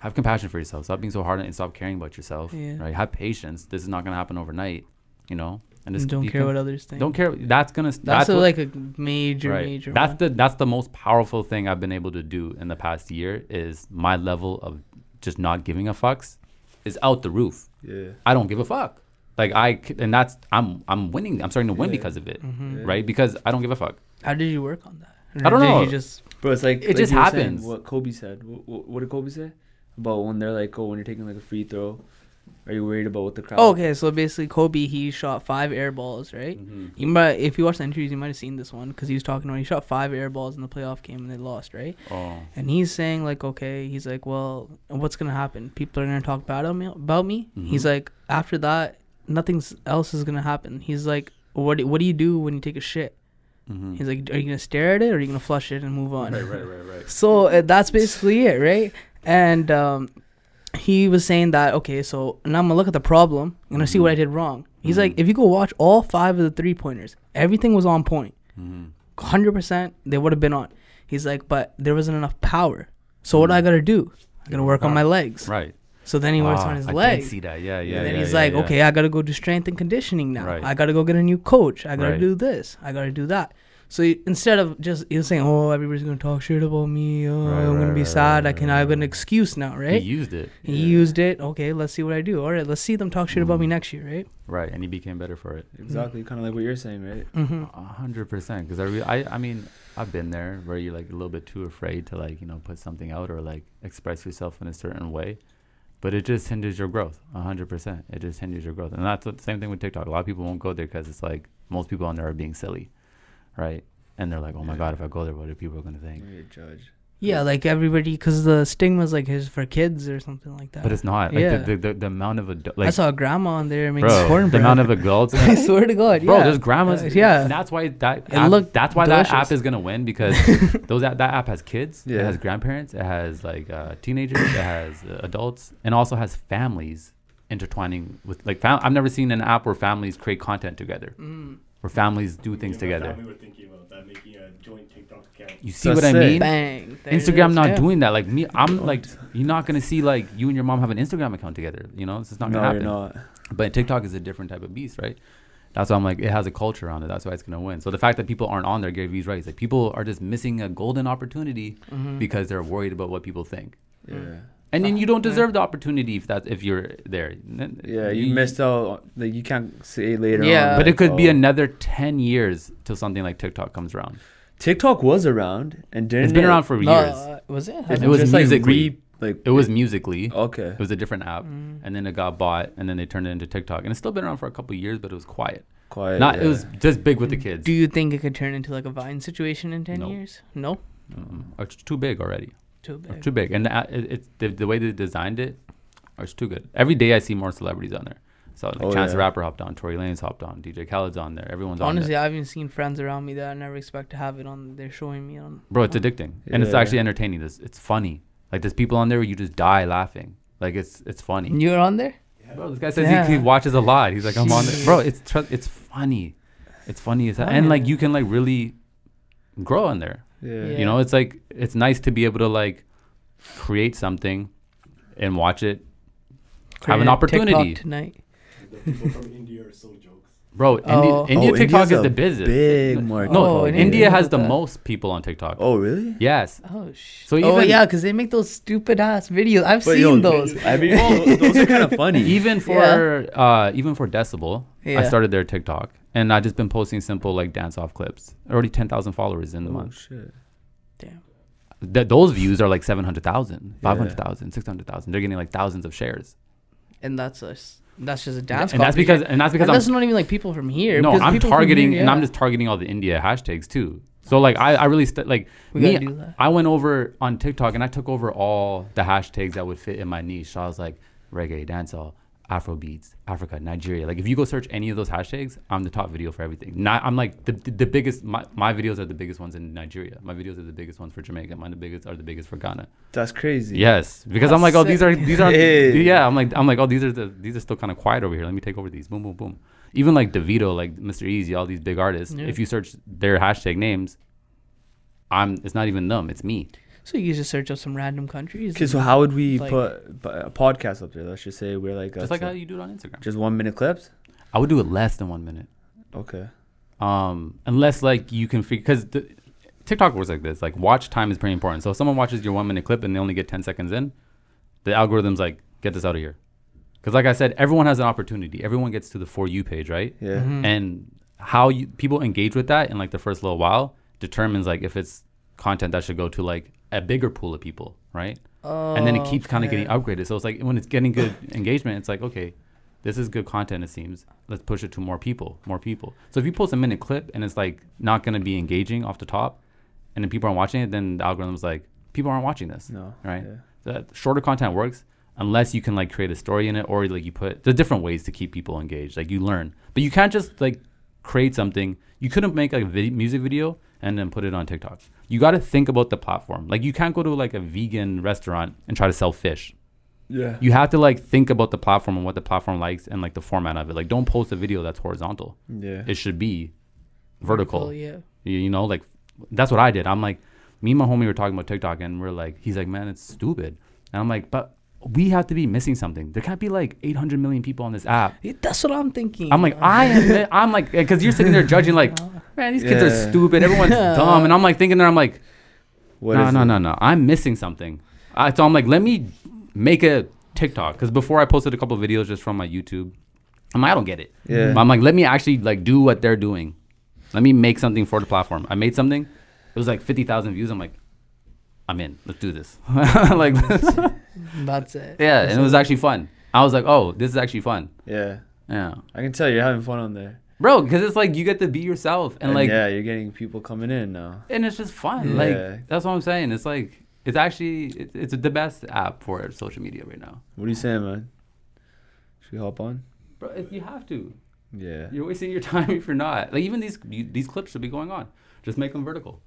have compassion for yourself. Stop being so hard and stop caring about yourself. Yeah. Right? Have patience. This is not gonna happen overnight. You know, and just don't care can- what others think. don't care. That's gonna. That's, That's, a, what- like a major, right. major. That's one. the that's the most powerful thing I've been able to do in the past year is my level of just not giving a fucks is out the roof. yeah. I don't give a fuck. Like I and that's I'm I'm winning. I'm starting to win Yeah. because of it, Mhm. Yeah. right? Because I don't give a fuck. How did you work on that? I don't did know. You just Bro, it's like It like just you saying, happens. What Kobe said. What, what did Kobe say about when they're like, oh, when you're taking like a free throw, are you worried about what the crowd? okay. So basically, Kobe he shot five air balls, right? You might, if you watch the interviews, you might have seen this one because he was talking about he shot five air balls in the playoff game and they lost, right? Oh, And he's saying like, okay, he's like, well, what's gonna happen? People are gonna talk bad about me. About me. He's Mhm. like, after that, nothing else is gonna happen. He's like, what do, what do you do when you take a shit? Mhm. He's like, are you gonna stare at it or are you gonna flush it and move on? right, right, right, right. So uh, that's basically it, right? And um, he was saying that okay, so now I'm gonna look at the problem. And I'm gonna see what I did wrong. He's like, if you go watch all five of the three pointers, everything was on point. Mhm. Hundred percent, they would have been on. He's like, but there wasn't enough power. So what do I gotta do? I gotta work on my legs. Right. So then he works Ah, on his I legs. did see that. Yeah, yeah. and then yeah, he's yeah, like, yeah. okay, I gotta go do strength and conditioning now. Right. I gotta go get a new coach. I gotta Right. do this. I gotta do that. So he, instead of just he was saying, oh, everybody's gonna talk shit about me. Oh, Right, I'm gonna be right, sad. right, I can right, I have an excuse now, right? He used it. He used it. Okay, let's see what I do. All right, let's see them talk shit about me Mm. next year, right? Right, and he became better for it. Exactly, kind of like what you're saying, right? Mm-hmm. A hundred percent. Because I, re- I, I mean, I've been there where you're like a little bit too afraid to like you know put something out or like express yourself in a certain way, but it just hinders your growth. A hundred percent. It just hinders your growth, and that's the same thing with TikTok. A lot of people won't go there because it's like most people on there are being silly, right? And they're like, oh my god, if I go there, what are people gonna think? You're a judge. Yeah, like everybody, because the stigma's like his for kids or something like that. But it's not like Yeah. the, the, the the amount of adu- I saw a grandma on there making bro, cornbread. the amount of adults. I swear to God, Bro, yeah. there's grandmas. Uh, yeah. and that's why that It app, looked that's why that app is gonna win because those app, that app has kids, it has grandparents, it has like uh, teenagers, it has uh, adults, and also has families intertwining with like. Fam- I've never seen an app where families create content together, Mm. Where families do things Me and my together. family were thinking about that, making a joint TikTok account. You see That's what I sick. mean? Bang. There Instagram is, not yeah. doing that. Like me, I'm like you're not gonna see like you and your mom have an Instagram account together. You know, this is not no, gonna happen. you're happen. not. But TikTok is a different type of beast, right? That's why I'm like, it has a culture on it. That's why it's gonna win. So the fact that people aren't on there, Gary Vee's right. It's like people are just missing a golden opportunity Mhm. because they're worried about what people think. Yeah. And then you don't Yeah. deserve the opportunity if that if you're there. Yeah, you missed out. Like you can't say later Yeah. on. But like, it could be oh, another ten years till something like TikTok comes around. TikTok was around and didn't It's been it- around for No, years. uh, was it? It, It was just, like, Musical.ly. re- like It was Musical.ly. okay. It was a different app, Mm. and then it got bought, and then they turned it into TikTok, and it's still been around for a couple of years, but it was quiet. Quiet. Not yeah. it was just big with the kids. Do you think it could turn into like a Vine situation in ten No. years? No, Mm, it's too big already. Too big. Too big, and the, a- it, it's the, the way they designed it, it's too good. Every day I see more celebrities on there. So like Oh, Chance the. Rapper hopped on, Tory Lanez hopped on, DJ Khaled's on there. Everyone's Honestly, on Honestly, I haven't seen friends around me that I never expect to have it on. They're showing me on. Bro, it's addicting, and it's Yeah. actually entertaining. This it's funny. Like there's people on there where you just die laughing. Like it's it's funny. You're on there. Bro, this guy says Yeah. he, he watches a lot. He's like, I'm on there. Bro, it's tr- it's funny. It's funny as hell. And like you can like really grow on there. Yeah. Yeah. You know, it's like it's nice to be able to like create something and watch it. Have an opportunity. TikTok tonight. The people from India are so jokes. Bro, Oh. India, India Oh, TikTok India's is the business. big market. No, Oh, India, India has has the that. most people on TikTok. Oh really? Yes. Oh sh. So oh yeah, because they make those stupid ass videos. I've But, seen yo, those. I mean, those, those are kind of funny. Even for uh even for Decibel, I started their TikTok and I just been posting simple like dance off clips. Already 10,000 followers in the oh month. shit. Damn. Th- those views are like 700,000, 500,000, 600,000. They're getting like thousands of shares. And that's us. That's just a dance. and that's because and that's because and I'm that's not even like people from here. no, I'm targeting here, and I'm just targeting all the India hashtags too. So like I, I really st- like We me. gotta do that. I went over on TikTok and I took over all the hashtags that would fit in my niche. So I was like reggae, dancehall, Afro beats, Africa, Nigeria. Like if you go search any of those hashtags, I'm the top video for everything. Not I'm like the the, the biggest. My, my videos are the biggest ones in Nigeria. My videos are the biggest ones for Jamaica. Mine the biggest are the biggest for Ghana. That's crazy. Yes, because I'm like, oh, these are these are Hey. yeah. I'm like I'm like, oh, these are the these are still kind of quiet over here. Let me take over these. Boom, boom, boom. Even like Davido, like Mr. Eazi, all these big artists. Yeah. If you search their hashtag names, I'm. It's not even them. It's me. So you just search up some random countries. Okay, so how would we Like- put a podcast up there? Let's just say we're like Just a- like how you do it on Instagram. just one minute clips. I would do it less than one minute. Okay. Um, unless like you can figure because TikTok works like this. Like watch time is pretty important. So if someone watches your one minute clip and they only get ten seconds in, the algorithm's like, get this out of here. Because like I said, everyone has an opportunity. Everyone gets to the for you page, right? Yeah. Mhm. and how you people engage with that in like the first little while determines like if it's content that should go to like a bigger pool of people, right? and then it keeps kind of getting upgraded. So it's like when it's getting good engagement, it's like okay, this is good content. It seems let's push it to more people, more people. So if you post a minute clip and it's like not gonna be engaging off the top, and then people aren't watching it, then the algorithm's like people aren't watching this, No. right? Yeah. The shorter content works unless you can like create a story in it or like you put there's different ways to keep people engaged. Like you learn, but you can't just like create something. You couldn't make like a music video and then put it on TikTok. You got to think about the platform. Like you can't go to like a vegan restaurant and try to sell fish. Yeah. You have to like think about the platform and what the platform likes and like the format of it. Like, don't post a video that's horizontal. Yeah. It should be vertical. yeah. You, you know, like that's what I did. I'm like, me and my homie were talking about TikTok, and we're like, he's like, man, it's stupid, and I'm like, but we have to be missing something. There can't be like 800 million people on this app. Yeah, That's what I'm thinking. I'm like, I am. I'm like, because you're sitting there judging, like, man, these kids are stupid. Everyone's dumb, and I'm like thinking there, I'm like, What no, is no, it? no, no. I'm missing something. I, so I'm like, let me make a TikTok because before I posted a couple of videos just from my YouTube. I'm like, I don't get it. Yeah. But I'm like, let me actually like do what they're doing. Let me make something for the platform. I made something. It was like 50,000 views. I'm like, I'm in. Let's do this. like, That's it. yeah, and it was actually fun. I was like, oh, this is actually fun. Yeah. Yeah, I can tell you're having fun on there. bro, because it's like you get to be yourself and, And, like, yeah, you're getting people coming in now. and it's just fun. Yeah. Like that's what I'm saying. It's like it's actually it's, it's the best app for social media right now. What are you saying, man? Should we hop on? Bro, if you have to. Yeah. You're wasting your time if you're not. Like even these you, these clips should be going on. Just make them vertical.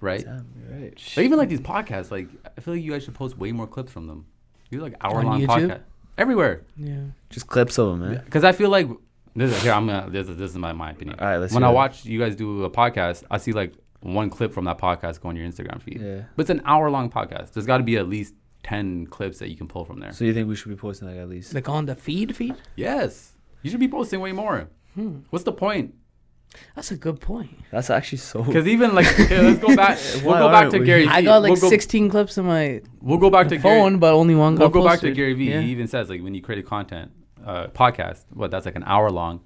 Right? Damn, right. But even like these podcasts, like I feel like you guys should post way more clips from them. You like hour long podcast everywhere. Yeah. Just clips of them, man. Because I feel like this is here. I'm gonna this is this is my, my opinion. All right, let's when I it. watch you guys do a podcast, I see like one clip from that podcast go on your Instagram feed. Yeah. But it's an hour long podcast. There's got to be at least ten clips that you can pull from there. So you think we should be posting like at least? Like on the feed feed? yes, you should be posting way more. Hmm. What's the point? That's a good point. That's actually so. Because even like, okay, let's go back. We'll go back to we? Gary. I got like we'll go, 16 clips in my We'll go back to Gary. phone, but only one We'll got go back to. Gary Vee. Yeah. He even says like when you create a content uh, podcast, what that's like an hour long.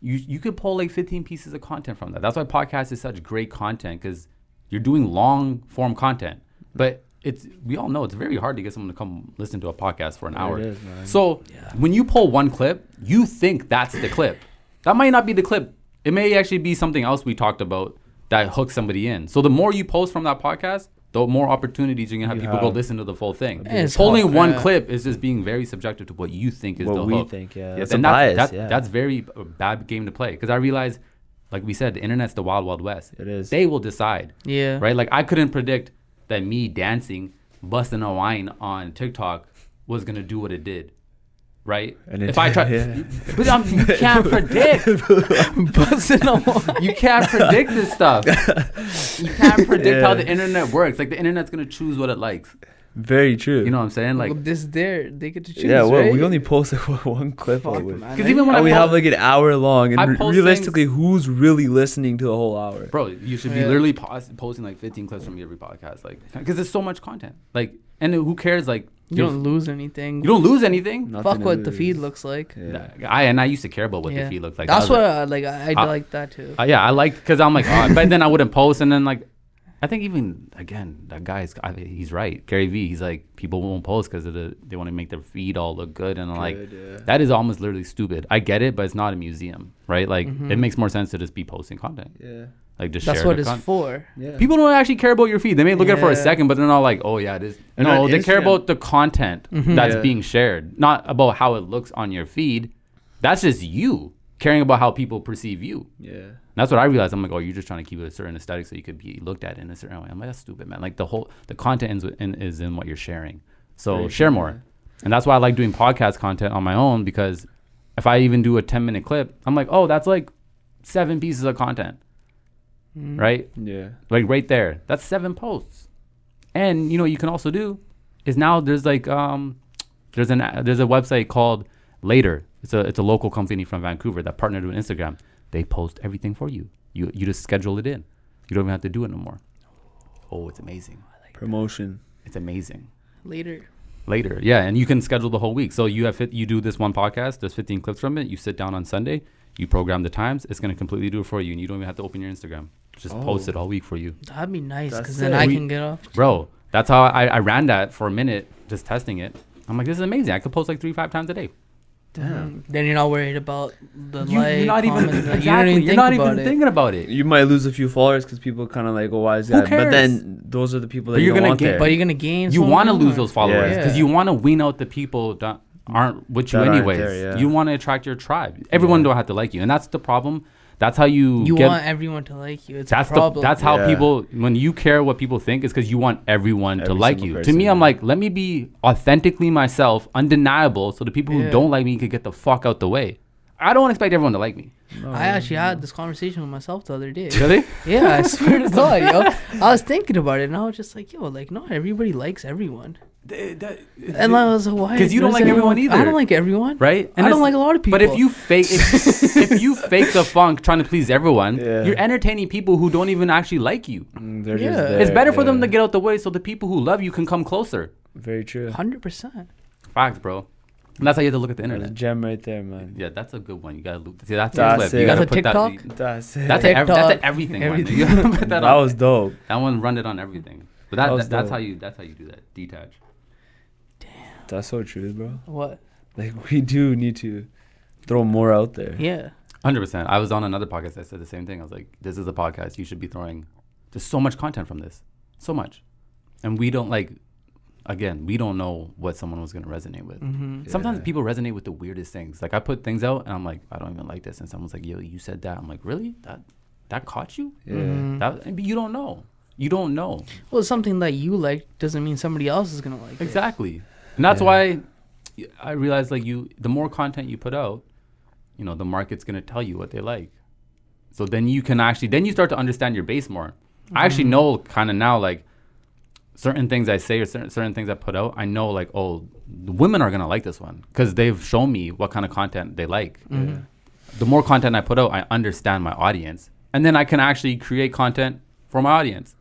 You you could pull like 15 pieces of content from that. That's why podcast is such great content because you're doing long form content. But it's we all know it's very hard to get someone to come listen to a podcast for an hour. It is, man. So Yeah. when you pull one clip, you think that's the clip. That might not be the clip. It may actually be something else we talked about that hooks somebody in. So the more you post from that podcast, the more opportunities you're gonna have You people go listen to the full thing. And it's only hard, one yeah. clip is just being very subjective to what you think is what the we hook. think, yeah. Yes, That's a and that's, bias, that- yeah. that's very bad game to play because I realize, like we said, the internet's the wild wild west. It is. They will decide Yeah. right? Like I couldn't predict that me dancing, busting a wine on TikTok was gonna do what it did, right? And it if I try, yeah. but um, you can't predict. Busting a wine. You can't predict this stuff. You can't predict how the internet works. Like the internet's gonna choose what it likes. Very true. You know what I'm saying? Like Well, this there they get to choose. yeah, well, right? we only posted one clip Fuck, of it. man. because even when I we post- have like an hour long, and re- post realistically, who's really listening to the whole hour? bro, you should be Yeah. literally pos- posting like 15 clips from every podcast, like because there's so much content. Like, and who cares? Like, you don't lose anything. you don't lose anything. Nothing Fuck to what the feed looks like. Yeah. I and I used to care about what Yeah. the feed looked like. That's I what like- I like. I, I I- like that too. Uh, yeah, I like because I'm like, oh, but then I wouldn't post, and then like, I think even again that guy's I, he's right. Gary Vee, he's like people won't post because the, they want to make their feed all look good, and I'm like yeah. that is almost literally stupid. I get it, but it's not a museum, right? Like Mhm. it makes more sense to just be posting content, Yeah. Like just That's share what it's con- for. Yeah. People don't actually care about your feed. They may look at it for a Yeah. second, but they're not like, oh yeah, it is. And no, on they care Instagram- about the content Mhm. that's Yeah. being shared, not about how it looks on your feed. That's just you caring about how people perceive you. Yeah. That's what I realized. I'm like, oh, you're just trying to keep it a certain aesthetic so you could be looked at in a certain way. I'm like, that's stupid, man. Like the whole the content is in, is in what you're sharing. So Very share true, more, yeah. and that's why I like doing podcast content on my own because if I even do a 10 minute clip, I'm like, oh, that's like seven pieces of content, Mm. right? Yeah. Like right there, that's seven posts. And you know, what you can also do is now there's like um there's an there's a website called Later. It's a it's a local company from Vancouver that partnered with Instagram. They post everything for you. You you just schedule it in. You don't even have to do it no more. Oh, it's amazing. Promotion. It's amazing. Later. Later, yeah, and you can schedule the whole week. So you have you do this one podcast. There's 15 clips from it. You sit down on Sunday. You program the times. It's gonna completely do it for you, and you don't even have to open your Instagram. Just post Oh. it all week for you. That'd be nice because then it. I We- can get off. Bro, that's how I, I ran that for a minute, just testing it. I'm like, this is amazing. I could post like three, five times a day. Damn. Mhm. Then you're not worried about the You, like. you're not even exactly. You don't even You're not about even it. thinking about it. You might lose a few followers because people kind of like, oh, why is that? But then those are the people that But you you're don't gonna want get- there. But you're gonna gain. You want to lose those followers Yeah. because you want to wean out the people that aren't with you That anyways. there, yeah. You want to attract your tribe. Everyone Yeah. don't have to like you, and that's the problem That's how you, You get. want everyone to like you. It's that's a the problem. that's how Yeah. people when you care what people think is because you want everyone to like single you. to me, person, I'm like, let me be authentically myself, undeniable, so the people who don't like me could get the fuck out the way. I don't expect everyone to like me. No, I actually had this conversation with myself the other day. Really? yeah, I swear to God, yo. I was thinking about it, and I was just like, yo, like not everybody likes everyone. And I was like, why? 'Cause you don't like everyone either. I don't like everyone. right? I don't like a lot of people. But if you fake if, if you fake the funk trying to please everyone, Yeah. you're entertaining people who don't even actually like you. Mm, They're Yeah. just it's there, better for them to get out the way so the people who love you can come closer. Very true. hundred percent. Facts, bro. And that's how you have to look at the There's a internet. gem right there, man. Yeah, that's a good one. You gotta look. See, that's, That's a clip. it. You gotta That's a put that. TikTok? That's it. That's a, ev- that's a everything, everything. one. Put that, that on. was dope. that one run it on everything. But that, That was that that's dope. how you that's how you do that. Detach. That's so true, bro. What? Like we do need to throw more out there. Yeah. Hundred percent. I was on another podcast. I said the same thing. I was like, "This is a podcast. You should be throwing. There's so much content from this, so much, and we don't like. Again, we don't know what someone was gonna resonate with. Mm-hmm. Sometimes people resonate with the weirdest things. Like I put things out, and I'm like, I don't even like this, and someone's like, Yo, you said that. I'm like, really? That that caught you? Yeah. Mhm. That and you don't know. You don't know Well, something that you like doesn't mean somebody else is gonna like it. Exactly, and that's Yeah. why I realized like you, the more content you put out, you know, the market's gonna tell you what they like. So then you can actually, then you start to understand your base more. I actually Mhm. know kind of now like certain things I say or certain, certain things I put out. I know like oh, the women are gonna like this one because they've shown me what kind of content they like. Mhm. The more content I put out, I understand my audience, and then I can actually create content for my audience.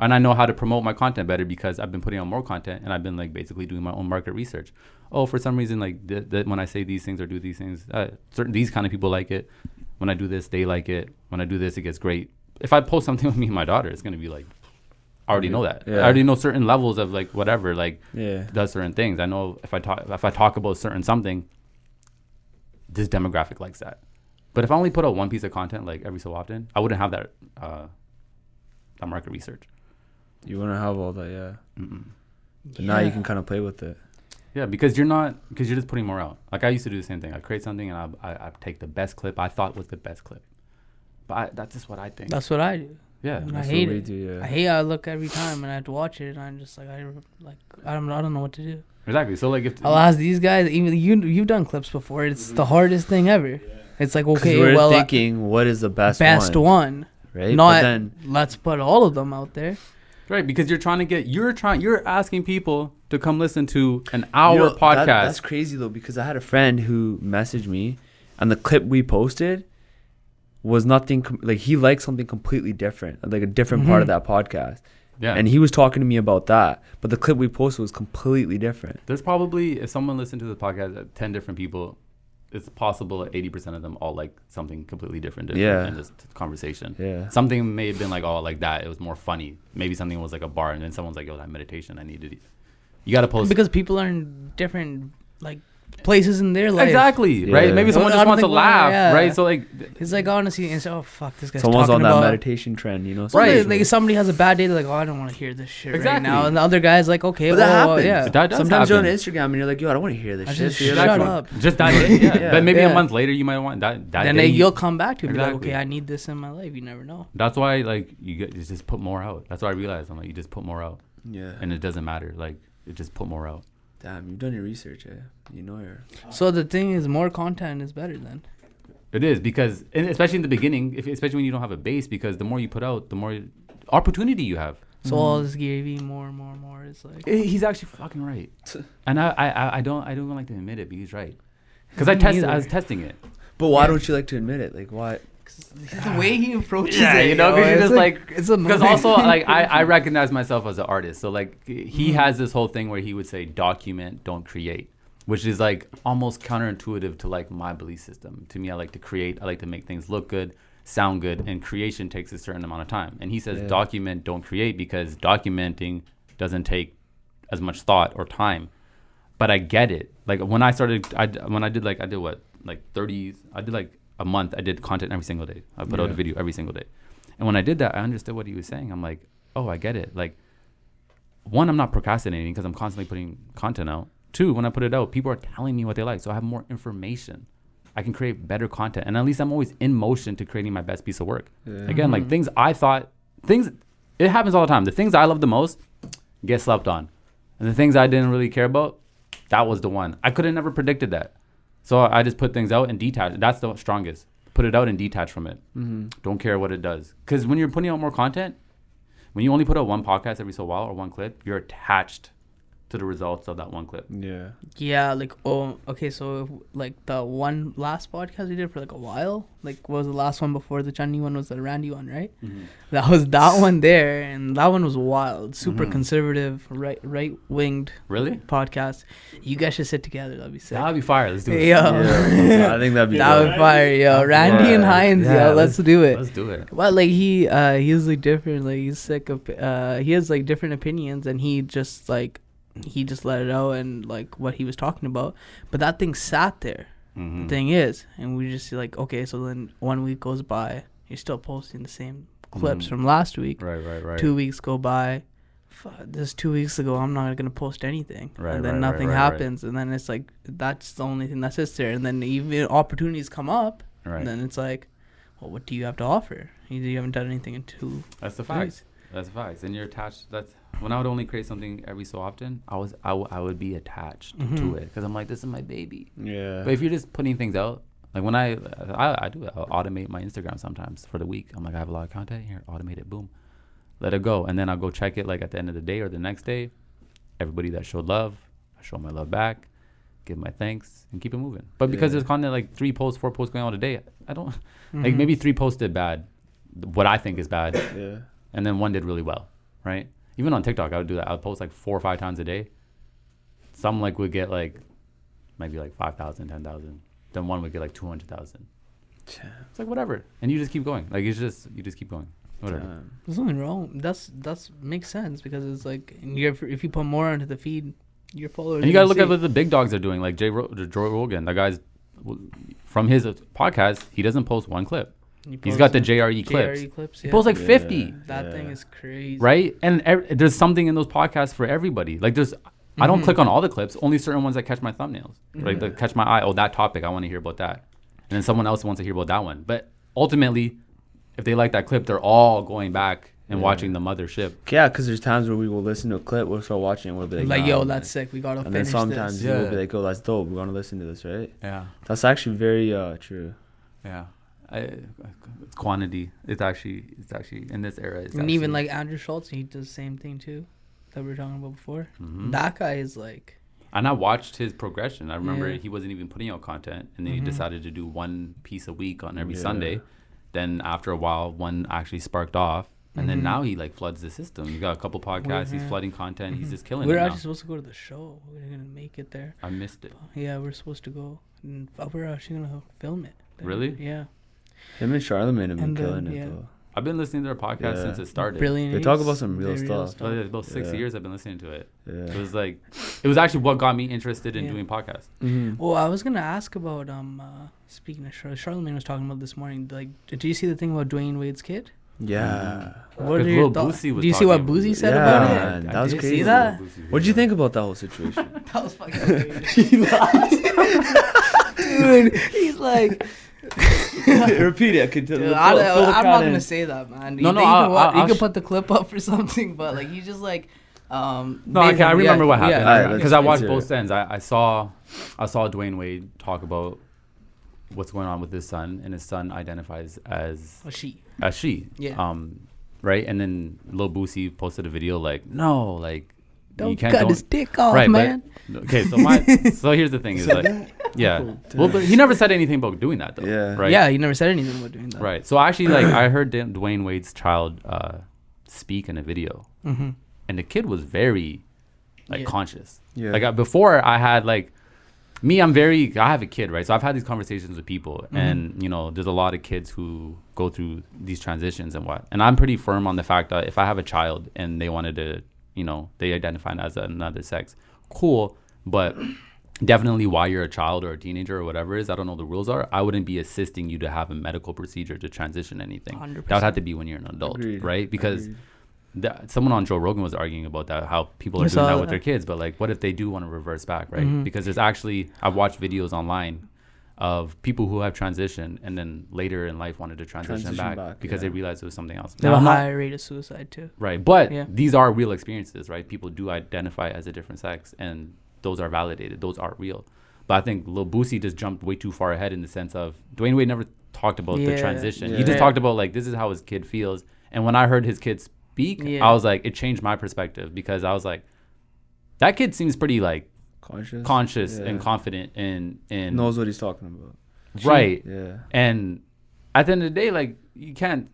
And I know how to promote my content better because I've been putting out more content and I've been like basically doing my own market research. Oh, for some reason, like th- th- when I say these things or do these things, uh, certain these kind of people like it. When I do this, they like it. When I do this, it gets great. If I post something with me and my daughter, it's gonna be like, I already know that. Yeah. I already know certain levels of like whatever, like Yeah. does certain things. I know if I talk if I talk about certain something, this demographic likes that. But if I only put out one piece of content like every so often, I wouldn't have that uh, that market research. You want to have all that, yeah. Mm-mm. But now you can kind of play with it. Yeah, because you're not because you're just putting more out. Like I used to do the same thing. I create something and I I, I take the best clip I thought was the best clip. But I, that's just what I think. That's what I do. yeah. I hate it. do, yeah. I hate. I look every time and I have to watch it, and I'm just like, I like, I don't, I don't know what to do. Exactly. So like if I'll ask these guys. Even you, you've done clips before. It's the hardest thing ever. It's like okay, we're well, uh, thinking, what is the best, best one, one. right? Not but then, let's put all of them out there. Right because you're trying to get you're trying you're asking people to come listen to an hour You know, podcast. that- that's crazy though, because I had a friend who messaged me, and the clip we posted was nothing com- like he liked something completely different, like a different part of Mhm. that podcast, yeah. and he was talking to me about that. But the clip we posted was completely different. There's probably if someone listened to the podcast, uh, ten different people, it's possible that eighty percent of them all like something completely different, different Yeah. in this t- conversation. Yeah, Something may have been like, oh, like that. It was more funny. Maybe something was like a bar, and then someone's like, yo, that meditation, I needed it. You got to post because people are in different like places in their life. exactly right. Maybe someone I just wants to laugh, yeah. right? So like, It's like honestly, it's oh fuck, this guy's someone's talking on that about. meditation trend, you know. Right, spiritual. like somebody has a bad day, they're like, oh, I don't want to hear this shit right now, and the other guy's like, okay, But that well, happens. yeah, That does Sometimes you're on. Instagram and you're like, yo, I don't want to hear this I shit. just So shut like, up. just that day, yeah. Yeah. But maybe Yeah. a month later, you might want that. that then day, you- you'll come back to it and be like, okay, I need this in my life. You never know. That's why like you get you just put more out. That's why I realized I'm like you just put more out, Yeah. and it doesn't matter. Like you just put more out. Damn, you've done your research, eh? You know your. So the thing is, more content is better then. It is because, and especially in the beginning, if especially when you don't have a base, because the more you put out, the more opportunity you have. So all this Gary Vee, more and more and more is like. Eh, He's actually fucking right, and I, I, I- I don't, I don't even like to admit it, but he's right. Because I Me tested, I was testing it. But why Yeah. don't you like to admit it? Like, why? The way he approaches Yeah, it, you know, because you're it's just like- it's Because also, like, I, I recognize myself as an artist, so like, he Mhm. has this whole thing where he would say, "Document, don't create," which is like almost counterintuitive to like my belief system. To me, I like to create. I like to make things look good, sound good, and creation takes a certain amount of time. And he says, Yeah. "Document, don't create," because documenting doesn't take as much thought or time. But I get it. Like when I started, I when I did like I did what like 30s, I did like a month. I did content every single day. I put out a video every single day. And when I did that, I understood what he was saying. I'm like, oh, I get it. Like, one, I'm not procrastinating because I'm constantly putting content out. Two, when I put it out, people are telling me what they like, so I have more information. I can create better content, and at least I'm always in motion to creating my best piece of work. Yeah. Again, like Mhm. things I thought, things it happens all the time. The things I love the most get slept on, and the things I didn't really care about, that was the one. I could have never predicted that, so I just put things out and detach. That's the strongest. Put it out and detach from it. Mm-hmm. Don't care what it does. Because when you're putting out more content, when you only put out one podcast every so while or one clip, you're attached to the results of that one clip. Yeah. Yeah, like oh, okay. So like the one last podcast we did for like a while, like what was the last one before the Johnny one was the Randy one, right? That was that one there, and that one was wild, super Mhm. conservative, right right winged Really? podcast. You guys should sit together. That'd be sick. That'd be fire. Let's do it. Yo. Yeah, I think that'd be that dope. would fire, yo. Randy and Yeah. Hindz, Yeah, yo. Let's do it. Let's do it. Well, like he, uh, he's like different. Like he's sick of, uh, he has like different opinions, and he just like, he just let it out and like what he was talking about. But that thing sat there. Mhm. The thing is, and we just like, okay, so then one week goes by, you're still posting the same clips Mhm. from last week. Right, right, right. Two weeks go by. Fu- This two weeks ago, I'm not gonna post anything, Right, and then right, nothing right. happens, and then it's like that's the only thing that sits there, and then even opportunities come up, Right. and then it's like, well, what do you have to offer? You, you haven't done anything in two. That's the facts. That's the facts. And you're attached. That's when I would only create something every so often. I was I, w- I would be attached to Mhm. it because I'm like this is my baby. Yeah. But if you're just putting things out, like when I I, I do it, I'll automate my Instagram sometimes for the week. I'm like I have a lot of content here, automate it, boom, let it go, and then I'll go check it like at the end of the day or the next day. Everybody that showed love, I show my love back, give my thanks, and keep it moving. But because Yeah. there's content like three posts, four posts going on a day, I don't Mm-hmm. like maybe three posts did bad, what I think is bad, yeah. and then one did really well, right? Even on TikTok, I would do that. I would post like four or five times a day. Some like would get like maybe like 5,000, 10,000. Then one would get like 200,000. It's like whatever. And you just keep going. Like it's just, you just keep going. Whatever. Damn. There's nothing wrong. That's that's makes sense because it's like and if you put more onto the feed, your followers. And you got to gonna look at what the big dogs are doing. Like Jay Ro- Joe Rogan, that guy's from his podcast, he doesn't post one clip. You He's got the JRE clips. JRE clips. He yeah. posts like Yeah. 50, that thing is crazy. right? And ev- there's something in those podcasts for everybody. Like there's, I don't Mhm. click on all the clips, only certain ones that catch my thumbnails. Like Mhm. that catch my eye. Oh, that topic, I want to hear about that. And then someone else wants to hear about that one. But ultimately, if they like that clip, they're all going back and Yeah. watching the mothership. Yeah, because there's times where we will listen to a clip, we'll start watching, and we'll be like, Like, nah, yo, man. that's sick. We gotta And then finish sometimes this. you will Yeah. be like, oh, that's dope. We're gonna listen to this, right? Yeah. That's actually very uh true. Yeah. I, it's quantity. It's actually, it's actually in this era. It's And even like Andrew Schulz, he does the same thing too, that we were talking about before. Mhm. That guy is like, And I watched his progression. I remember Yeah. he wasn't even putting out content, and then Mhm. he decided to do one piece a week on every Yeah. Sunday. Then after a while, one actually sparked off, and then Mhm. now he like floods the system. He's got a couple podcasts. He's Mhm. flooding content. He's Mhm. just killing we're it now. actually supposed to go to the show. We're gonna make it there. I missed it. Yeah, we're supposed to go. And uh, we're actually gonna film it. Really? Yeah. Him and Charlemagne have been And, killing it yeah. though. I've been listening to their podcast Yeah. since it started. Brilliant. They talk about some real the stuff. So yeah, about six Yeah. years I've been listening to it. Yeah. It was like, it was actually what got me interested in Yeah. doing podcasts. Mhm. Well, I was gonna ask about um. Uh, speaking of Char- Charlemagne was talking about this morning. Like, did you see the thing about Dwayne Wade's kid? Yeah. What are Because your Lil thoughts? Boosie was Do you see what talking- Boosie said Yeah, about it? man, that was did crazy. See that? What'd you think about that whole situation? That was fucking Dude, he's like, Repeat it. I could Dude, I, am not gonna say that, man. No, you no, think I'll- you, what, I'll- you I'll could sh- put the clip up for something, but like you just like, um. No, okay, I remember yeah, what happened because let's- I watched let's both ends. I, I saw, I saw Dwayne Wade talk about what's going on with his son, and his son identifies as a she. a she. Yeah. Um, right, and then Lil Boosie posted a video like, no, like Don't you can't cut don't- his dick off, right, man. But, okay, so my so here's the thing is like, yeah, well, but he never said anything about doing that though. Yeah. Right. Yeah, you never said anything about doing that. Right. So actually, like, I heard Dan- Dwayne Wade's child uh, speak in a video, Mm-hmm. and the kid was very like Yeah. conscious. Yeah. Like uh, before, I had like me. I'm very. I have a kid, right? So I've had these conversations with people, Mm-hmm. and you know, there's a lot of kids who go through these transitions and what. And I'm pretty firm on the fact that if I have a child and they wanted to, you know, they identify as another sex, cool. But definitely, while you're a child or a teenager or whatever it is, I don't know the rules are. I wouldn't be assisting you to have a medical procedure to transition anything. 100%. That would have to be when you're an adult, Agreed. right? Because that, someone on Joe Rogan was arguing about that, how people I are doing saw that with that. their kids. But like, what if they do want to reverse back, right? Mhm. Because there's actually, I've watched videos online of people who have transitioned and then later in life wanted to transition, Transition back, back, because yeah. they realized it was something else. They Now, have a I'm not- higher rate of suicide too. Right. But Yeah. these are real experiences, right? People do identify as a different sex and those are validated. Those are real. But I think Lil Boosie just jumped way too far ahead in the sense of Dwayne Wade never talked about the Yeah. transition. He Yeah. just talked about like this is how his kid feels. And when I heard his kid speak, Yeah. I was like, it changed my perspective because I was like, that kid seems pretty like Conscious. conscious and confident and in knows what he's talking about. right. Yeah. And at the end of the day, like you can't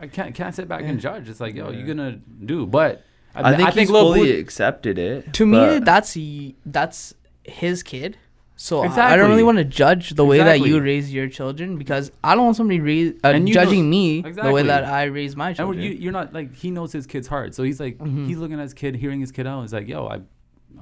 I can't can't sit back and judge. It's like, yo, Yeah. you're gonna do. But I, think he's Lil fully Boosie- accepted it. To me, that's y- that's his kid. So I- I don't really want to judge the way that you raise your children because I don't want somebody raise, uh, And you know- judging me the way that I raise my And children. you, you're not like he knows his kid's heart, so he's like Mhm. he's looking at his kid, hearing his kid out. He's like, "Yo, I,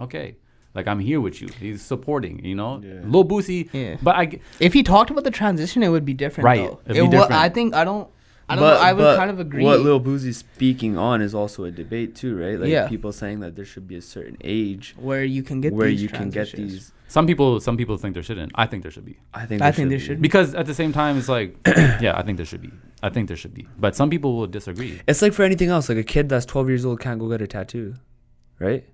okay, like I'm here with you." He's supporting, you know. Yeah. Lil Boosie, Yeah. but I, g- if he talked about the transition, it would be different. Right. Though. It'd It be wa- different. I think I don't. I don't but, know. I would kind of agree. What Lil Boosie's speaking on is also a debate too, right? Like Yeah. people saying that there should be a certain age where you can get where these you can get these. some people some people think there shouldn't. I think there should be I think. I there think there be. should be. because at the same time, it's like, yeah, I think there should be. I think there should be, but some people will disagree. It's like for anything else. Like a kid that's 12 years old can't go get a tattoo, right?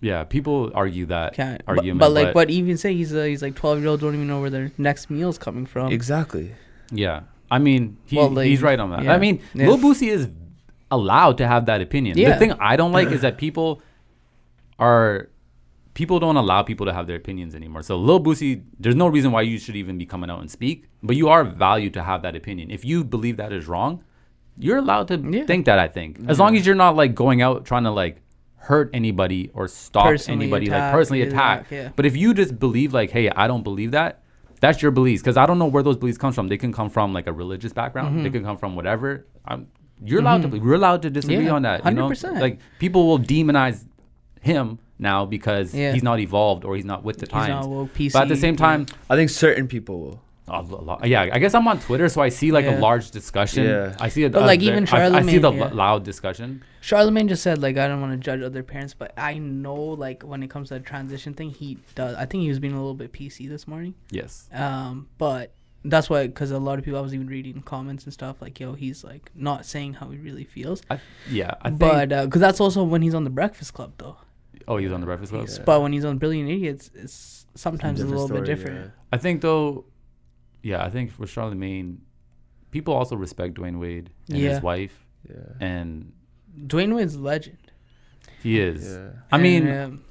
Yeah, people argue that Can't, but, argument, but like, but even say he's uh, he's like twelve year old don't even know where their next meal's coming from. Exactly. yeah, I mean, he, Well, like, he's right on that. yeah. I mean, Yeah. Lil Boosie is allowed to have that opinion. Yeah. The thing I don't like is that people are people don't allow people to have their opinions anymore. So Lil Boosie, there's no reason why you should even be coming out and speak, but you are valued to have that opinion. If you believe that is wrong, you're allowed to Yeah. think that. I think as long as you're not like going out trying to like hurt anybody or stop Personally anybody, like personally attack, attack. yeah. But if you just believe like, hey, I don't believe that. That's your beliefs, because I don't know where those beliefs come from. They can come from like a religious background. They can come from whatever. I'm, you're allowed to. We're allowed to disagree Mm-hmm. Yeah, on that. You know, 100%. like people will demonize him now because Yeah. he's not evolved or he's not with the He's times. not woke, PC. but at the same yeah. time, I think certain people will. A lo- yeah, I guess I'm on Twitter, so I see like Yeah. a large discussion. Yeah. I see a, But, a like, ve- even I, I see the Charlemagne, yeah. loud discussion. Charlemagne just said like I don't want to judge other parents, but I know like when it comes to the transition thing, he does. I think he was being a little bit PC this morning. Yes. Um, but that's why because a lot of people I was even reading comments and stuff like yo he's like not saying how he really feels. I, yeah. I think. but because that's also when he's on the Breakfast Club though. oh, he was on the Breakfast Club. Yeah. But when he's on Brilliant Idiots, it's sometimes it's a Different little bit story, different. I think though, yeah, I think for Charlemagne, people also respect Dwayne Wade and Yeah. his wife, Yeah. and Dwayne Wade's a legend. he is. Yeah. I mean, And, um,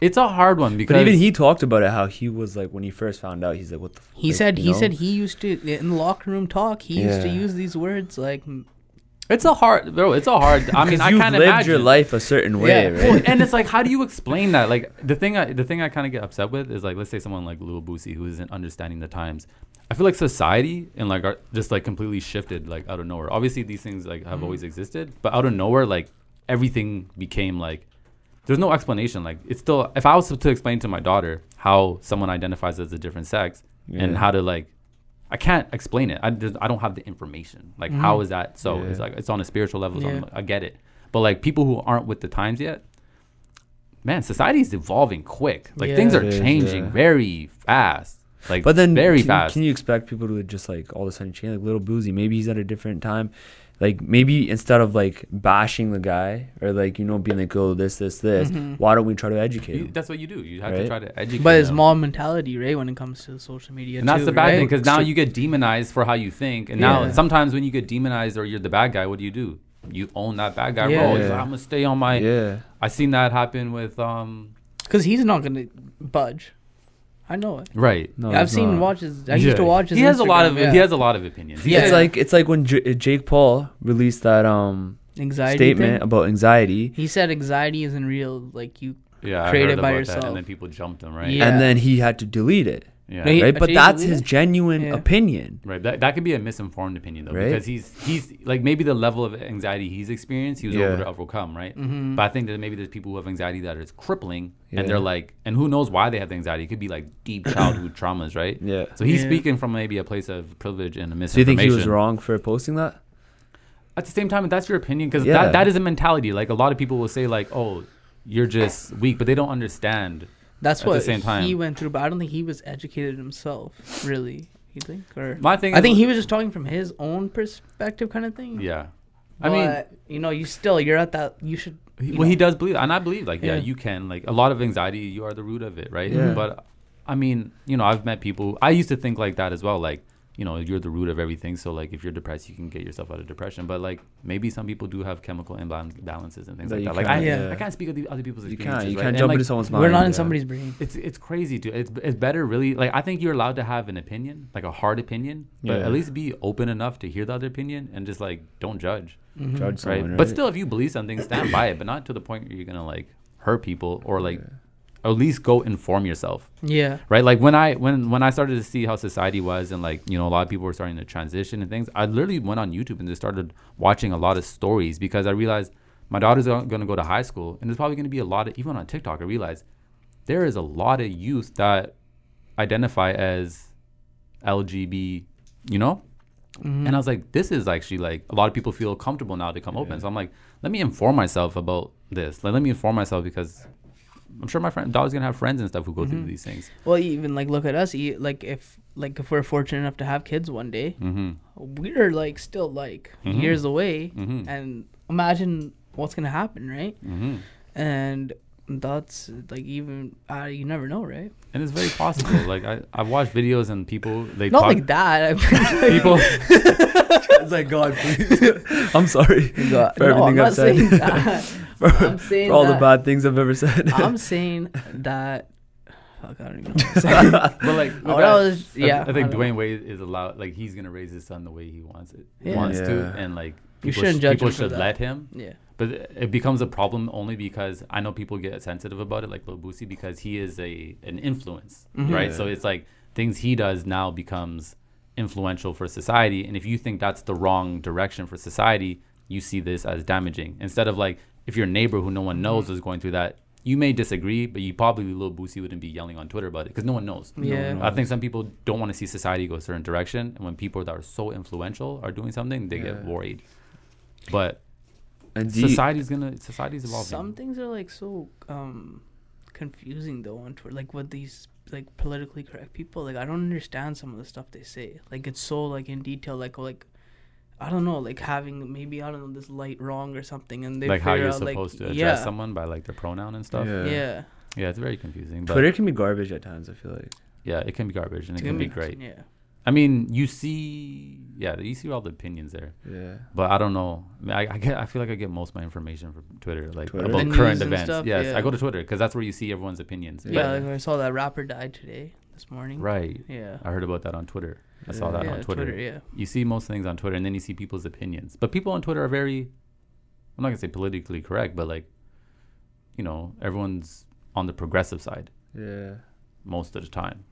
it's a hard one because But even he talked about it how he was like when he first found out. He's like, "What the?" F-? he like, said he know? said he used to in the locker room talk. He used to use these words like it's a hard, bro. It's a hard. I mean, I kind of lived imagine your life a certain way, Yeah. right? Well, and it's like, how do you explain that? Like the thing, I, the thing I kind of get upset with is like, let's say someone like Lil Boosie who isn't understanding the times. I feel like society and like are just like completely shifted like out of nowhere. Obviously, these things like have Mhm. always existed, but out of nowhere, like everything became like there's no explanation. Like it's still, if I was to explain to my daughter how someone identifies as a different sex and how to like. I can't explain it. I, just, I don't have the information. Like, Mhm. how is that? So Yeah. it's like it's on a spiritual level. So Yeah. like, I get it. But like people who aren't with the times yet, man, society is evolving quick. Like Yeah. things are is, changing yeah. very fast. Like But then, very can, fast. can you expect people to just like all of a sudden change? Like little Boosie, maybe he's at a different time. Like maybe instead of like bashing the guy or like you know being like oh this this this, Mhm. why don't we try to educate You- that's what you do. You have to try to educate. But it's them. mom mentality, right? When it comes to social media, and that's the bad right? thing because now you get demonized for how you think. And now Yeah. sometimes when you get demonized or you're the bad guy, what do you do? You own that bad guy Yeah. role. Yeah. like, I'm gonna stay on my. yeah, I seen that happen with um. Because he's not gonna budge. I know it. Right. no, I've seen not. watches. I used to watch his. He has a lot of Instagram, he has a lot of opinions. Yeah. It's like it's like when J- Jake Paul released that um anxiety statement thing. about anxiety, He said anxiety isn't real. Like you. yeah, I heard it by about that, yourself. and then people jumped him. Right. Yeah. and then he had to delete it, Yeah. No, right? But Jake that's his genuine Yeah. opinion. Right. That, that could be a misinformed opinion though, Right? because he's he's like maybe the level of anxiety he's experienced, he was Yeah. able to overcome, right? Mm-hmm. But I think that maybe there's people who have anxiety that is crippling, Yeah. and they're like, and who knows why they have the anxiety? It could be like deep childhood traumas, right? Yeah. So he's Yeah. speaking from maybe a place of privilege and a So you think he was wrong for posting that? At the same time, if that's your opinion, because Yeah. that, that is a mentality. Like a lot of people will say, like, "Oh, you're just weak," but they don't understand That's at the what same time. he went through, but I don't think he was educated himself. Really, you think? Or My thing. I is- think he was just talking from his own perspective, kind of thing. Yeah. I mean, But, you know, you still you're at that. You should. He- you well, he know. does believe, and I believe, like, yeah. Yeah. you can, like, a lot of anxiety, you are the root of it, right? Yeah. But, I mean, you know, I've met people. I used to think like that as well, like, you know, you're the root of everything. So, like, if you're depressed, you can get yourself out of depression. But, like, maybe some people do have chemical imbalances and things That like that. Like, I, can't- yeah. I can't speak of the other people's You experiences. can't. You right? can't And, jump like, into someone's mind. We're not in yeah. somebody's brain. it's it's crazy, dude. It's it's better, really. Like, I think you're allowed to have an opinion, like a hard opinion, but Yeah. at least be open enough to hear the other opinion and just like don't judge Mhm. Judge right? someone, But still, if you believe something, stand by it, but not to the point where you're gonna like hurt people or like at least go inform yourself, Yeah. right? Like when I when when I started to see how society was and like you know a lot of people were starting to transition and things, I literally went on YouTube and just started watching a lot of stories because I realized my daughter's gonna go to high school and there's probably gonna be a lot of even on TikTok. I realized there is a lot of youth that identify as LGB, you know, Mhm. and I was like, this is actually like a lot of people feel comfortable now to come open. So I'm like, let me inform myself about this. Like, let me inform myself because I'm sure my friend daughter's gonna have friends and stuff who go through Mhm. these things. Well, even like look at us. e- Like if like if we're fortunate enough to have kids one day, Mm-hmm. we're like still like Mhm. years away, Mm-hmm. and imagine what's gonna happen, right? Mm-hmm. And that's like even uh, you never know, right? And it's very possible. like I, I've watched videos and people they Not talk like that. I people. It's like God, please. I'm sorry God, for no, everything I'm not I've said. Saying that. for, I'm saying for all the bad things I've ever said. I'm saying that. Fuck, I don't even know what to say. but like, Oh, look that was- I- yeah, I, I think don't Dwayne Wade is allowed. Like he's gonna raise his son the way he wants it, Yeah. wants to, and like You people shouldn't sh- judge people him should that. let him. yeah. But it becomes a problem only because I know people get sensitive about it, like Lil Boosie, because he is a an influence, Mhm. right? Yeah. So it's like things he does now becomes influential for society, and if you think that's the wrong direction for society, you see this as damaging. Instead of like if your neighbor who no one knows is going through that, you may disagree, but you probably Lil Boosie wouldn't be yelling on Twitter about it because no one knows. Yeah. no. I think some people don't want to see society go a certain direction, and when people that are so influential are doing something, they get worried. But and do you- society's gonna society's evolving. Some things are like so um confusing though on Twitter. Like what these like politically correct people, like I don't understand some of the stuff they say. Like it's so like in detail, like like I don't know, like having maybe I don't know this light wrong or something, and they like how you're out, like, supposed to address yeah, someone by like their pronoun and stuff. Yeah, Yeah. yeah, it's very confusing. But Twitter can be garbage at times. I feel like. yeah, it can be garbage and it It's can be great. Yeah, I mean, you see, yeah, you see all the opinions there. Yeah. But I don't know. I, mean, I, I get. I feel like I get most of my information from Twitter, like Twitter? about The current events. stuff, yes, yeah. I go to Twitter because that's where you see everyone's opinions. yeah. But- like I saw that rapper died today, this morning. right. Yeah. I heard about that on Twitter. I saw that yeah, on Twitter. Yeah. You see most things on Twitter, and then you see people's opinions. But people on Twitter are very, I'm not gonna say politically correct, but like, you know, everyone's on the progressive side Yeah. most of the time.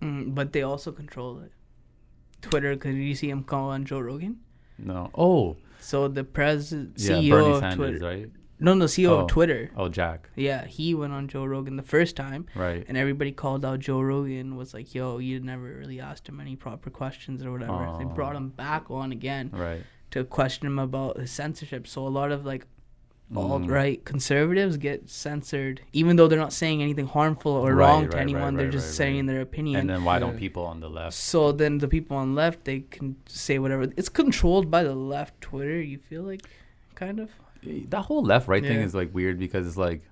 Mm, but they also control it. Twitter, because you see him call on Joe Rogan. No. Oh, So the president, yeah, CEO Bernie of Sanders, Twitter, right? No, no, CEO Oh. of Twitter. Oh, Jack, Yeah, he went on Joe Rogan the first time, right? and everybody called out Joe Rogan. Was like, "Yo, you never really asked him any proper questions or whatever." They Oh. brought him back on again Right. to question him about his censorship. So a lot of like alt Mhm. right conservatives get censored, even though they're not saying anything harmful or Right, wrong right, to right, anyone. they're right, just right, saying right. their opinion. And then why don't people on the left? so then the people on left they can say whatever. It's controlled by the left Twitter. You feel like, kind of. That whole left right thing is like weird because it's like,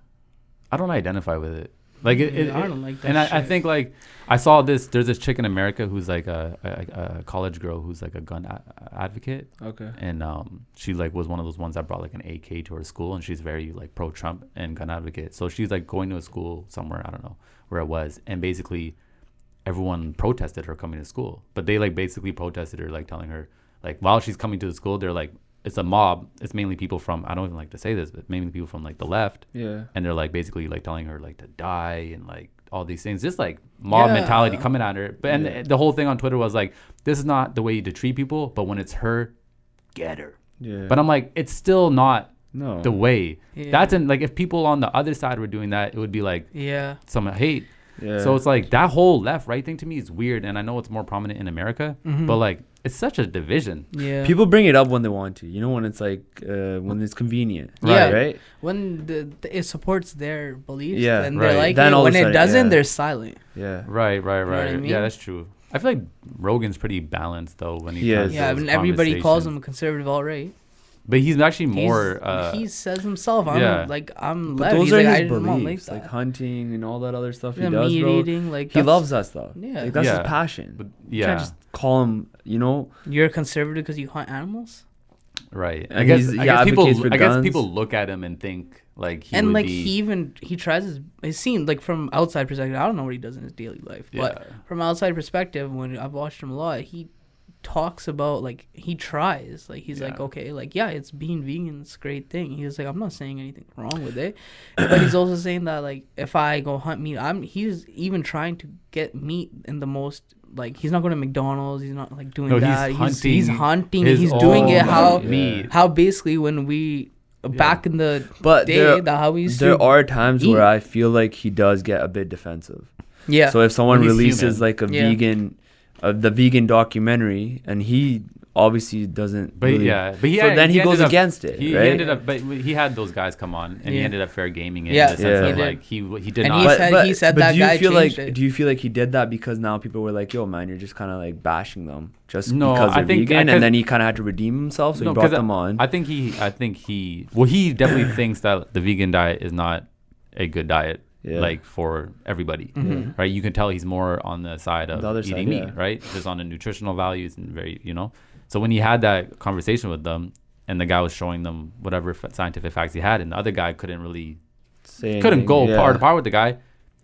I don't identify with it. Like it, it, Yeah, I don't like that and I, I think like I saw this. There's this chick in America who's like a, a, a college girl who's like a gun a- advocate, Okay. and um, she like was one of those ones that brought like an AK to her school, and she's very like pro Trump and gun advocate. So she's like going to a school somewhere I don't know where it was, and basically everyone protested her coming to school, but they like basically protested her like telling her like while she's coming to the school, they're like it's a mob. It's mainly people from I don't even like to say this, but mainly people from like the left Yeah. and they're like basically like telling her like to die and like all these things just like mob Yeah. mentality coming at her but and Yeah. the whole thing on twitter was like this is not the way to treat people but when it's her get her Yeah. but i'm like it's still not no. the way Yeah. that's in like if people on the other side were doing that it would be like Yeah. some hate Yeah. so it's like that whole left right thing to me is weird and i know it's more prominent in america Mhm. but like it's such a division. Yeah. People bring it up when they want to. You know, when it's like uh, when it's convenient. Yeah. Right. when the, the it supports their beliefs, Yeah, and right. they like Then it. When a it doesn't, yeah. they're silent. Yeah. Right, right, what I right. mean? Yeah, that's true. I feel like Rogan's pretty balanced though when he He has is. Yeah, those and everybody calls him a conservative, all right. But he's actually He's- more. uh, he says himself, "I'm yeah. like I'm But left." those He's are like, his don't like beliefs, like hunting and all that other stuff yeah, he does, meat bro. eating, like He loves that stuff. Yeah. like, that's Yeah. his passion. but You can't yeah, just call him. You know, You're a conservative because you hunt animals, right. I And guess, he's- I guess people. advocates for I guess people look at him and think like he and would like be. he even he tries his. It seemed like from outside perspective, I don't know what he does in his daily life, but from outside perspective, when I've watched him a lot, he talks about like he tries like he's like okay like yeah it's being vegan it's a great thing he's like i'm not saying anything wrong with it but he's also saying that like if i go hunt meat i'm he's even trying to get meat in the most like he's not going to mcdonald's he's not like doing No, he's that he's, he's hunting hunting his he's doing it how meat. how basically when we back in the but day there, that how we used there to are times eat. where I feel like he does get a bit defensive. yeah So if someone he's releases human. like a Yeah. vegan, uh, the vegan documentary, and he obviously doesn't. But really- yeah, but he so had- then he, ended goes up- against it, He, right? he ended up, but he had those guys come on, and he ended up fair gaming it Yeah, in the sense Yeah. of like he he did And not. he but, said- but, he said but that do you guy feel like it. do you feel like he did that because now people were like, "Yo, man, you're just kind of like bashing them just No, because I they're think- vegan," 'cause- and then he kind of had to redeem himself, so No, he brought 'cause them on. I think he, I think he, well, he definitely thinks that the vegan diet is not a good diet, Yeah. like for everybody, Mhm. right? You can tell he's more on the side of The other eating side, meat, yeah. right? Just on the nutritional values and very, you know. So when he had that conversation with them, and the guy was showing them whatever f- scientific facts he had, and the other guy couldn't really, Say couldn't anything, go yeah. par to par with the guy.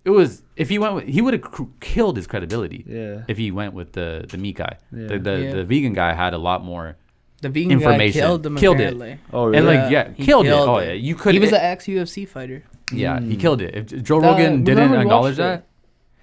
It was if he went, with, he would have cr- killed his credibility Yeah. if he went with the the meat guy. Yeah. The the, Yeah. the vegan guy had a lot more. the vegan Information. guy killed him Killed it. apparently. Oh, And really? like yeah, He killed, it. killed Oh yeah, you could. he was it- an ex UFC fighter. Yeah, he Mm. killed it. If Joe The- Rogan didn't remember we acknowledge watched that,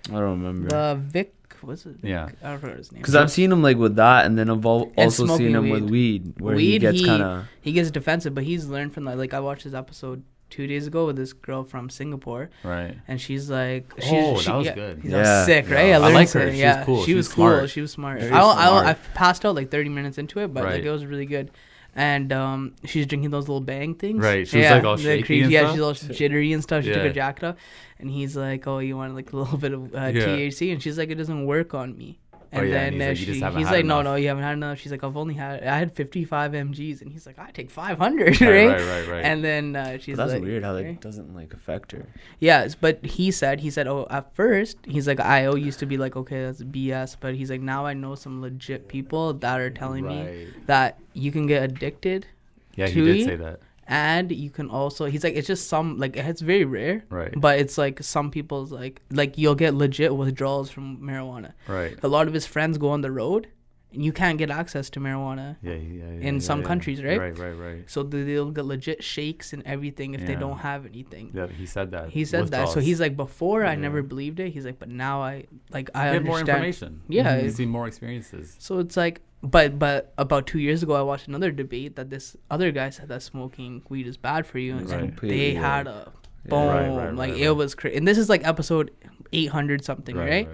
I don't remember. The Vic was it? Vic? Yeah. I don't remember his name. Because I've seen him like with that, and then I've al- And also seen smoking him with weed, where he Weed, gets he- kind of. he gets defensive, but he's learned from that. Like I watched his episode two days ago with this girl from Singapore, right? and she's like, she's, Oh, she, that was yeah, good. He's Yeah. all sick, Yeah. right? I learned like to- her. She was Yeah, cool. She She was was cool. smart. She was smart. Very I, don't- I, smart. I passed out like 30 minutes into it, but like Right. it was really good. And um, she's drinking those little bang things. Right, she was, like, all shaky yeah, stuff? she's all jittery and stuff. She took her Yeah. jacket off, and he's like, "Oh, you want like a little bit of uh, Yeah. THC?" And she's like, "It doesn't work on me." Oh, And yeah, then and he's uh, like, she, he's like, "No, enough." no, you haven't had enough." She's like, "I've only had I had 55 mgs," and he's like, "I take 500, Right, right?" right, right, right. And then uh, she's like, That's like, weird how that right? doesn't like affect her. Yes, but he said he said, oh, at first he's like, I used to be like, okay, that's BS, but he's like, now I know some legit people that are telling me that you can get addicted, yeah, he did eat? say that. And you can also. He's like, it's just some like it's very rare, Right, but it's like some people's like like you'll get legit withdrawals from marijuana. right. A lot of his friends go on the road, and you can't get access to marijuana. Yeah, yeah, yeah. In yeah, some countries, right? Right, right, right. So they- they'll get legit shakes and everything if they don't have anything. Yeah, he said that. He said that. So he's like, before I never believed it. He's like, but now I like I He had more understand. information. Yeah, he's seen more experiences. So it's like, but but about two years ago, I watched another debate that this other guy said that smoking weed is bad for you, and Right. they yeah. had a Yeah. boom, Right, right, like right, it right. was crazy. And this is like episode eight hundred something, right?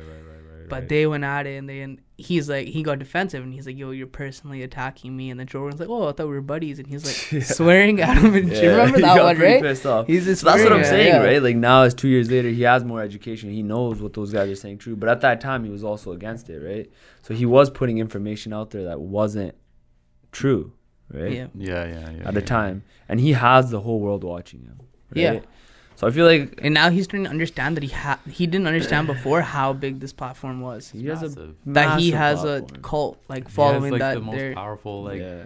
But right. they went at it, and they and he's like he got defensive, and he's like, "Yo, you're personally attacking me." And then Joe Rogan's like, "Oh, I thought we were buddies," and he's like Yeah. swearing at him. And you remember he that got one, right? Pissed off. He's just So that's what I'm at- saying, yeah. right? Like now, it's two years later, he has more education. He knows what those guys are saying true. But at that time, he was also against it, right? So he was putting information out there that wasn't true, right? Yeah. Yeah, yeah, yeah. At the time, and he has the whole world watching him. Right? Yeah. So I feel like And now he's starting to understand that he ha- he didn't understand before how big this platform was. he has a Massive. That he has platform. a cult like He has, following like, that the most powerful. Like yeah.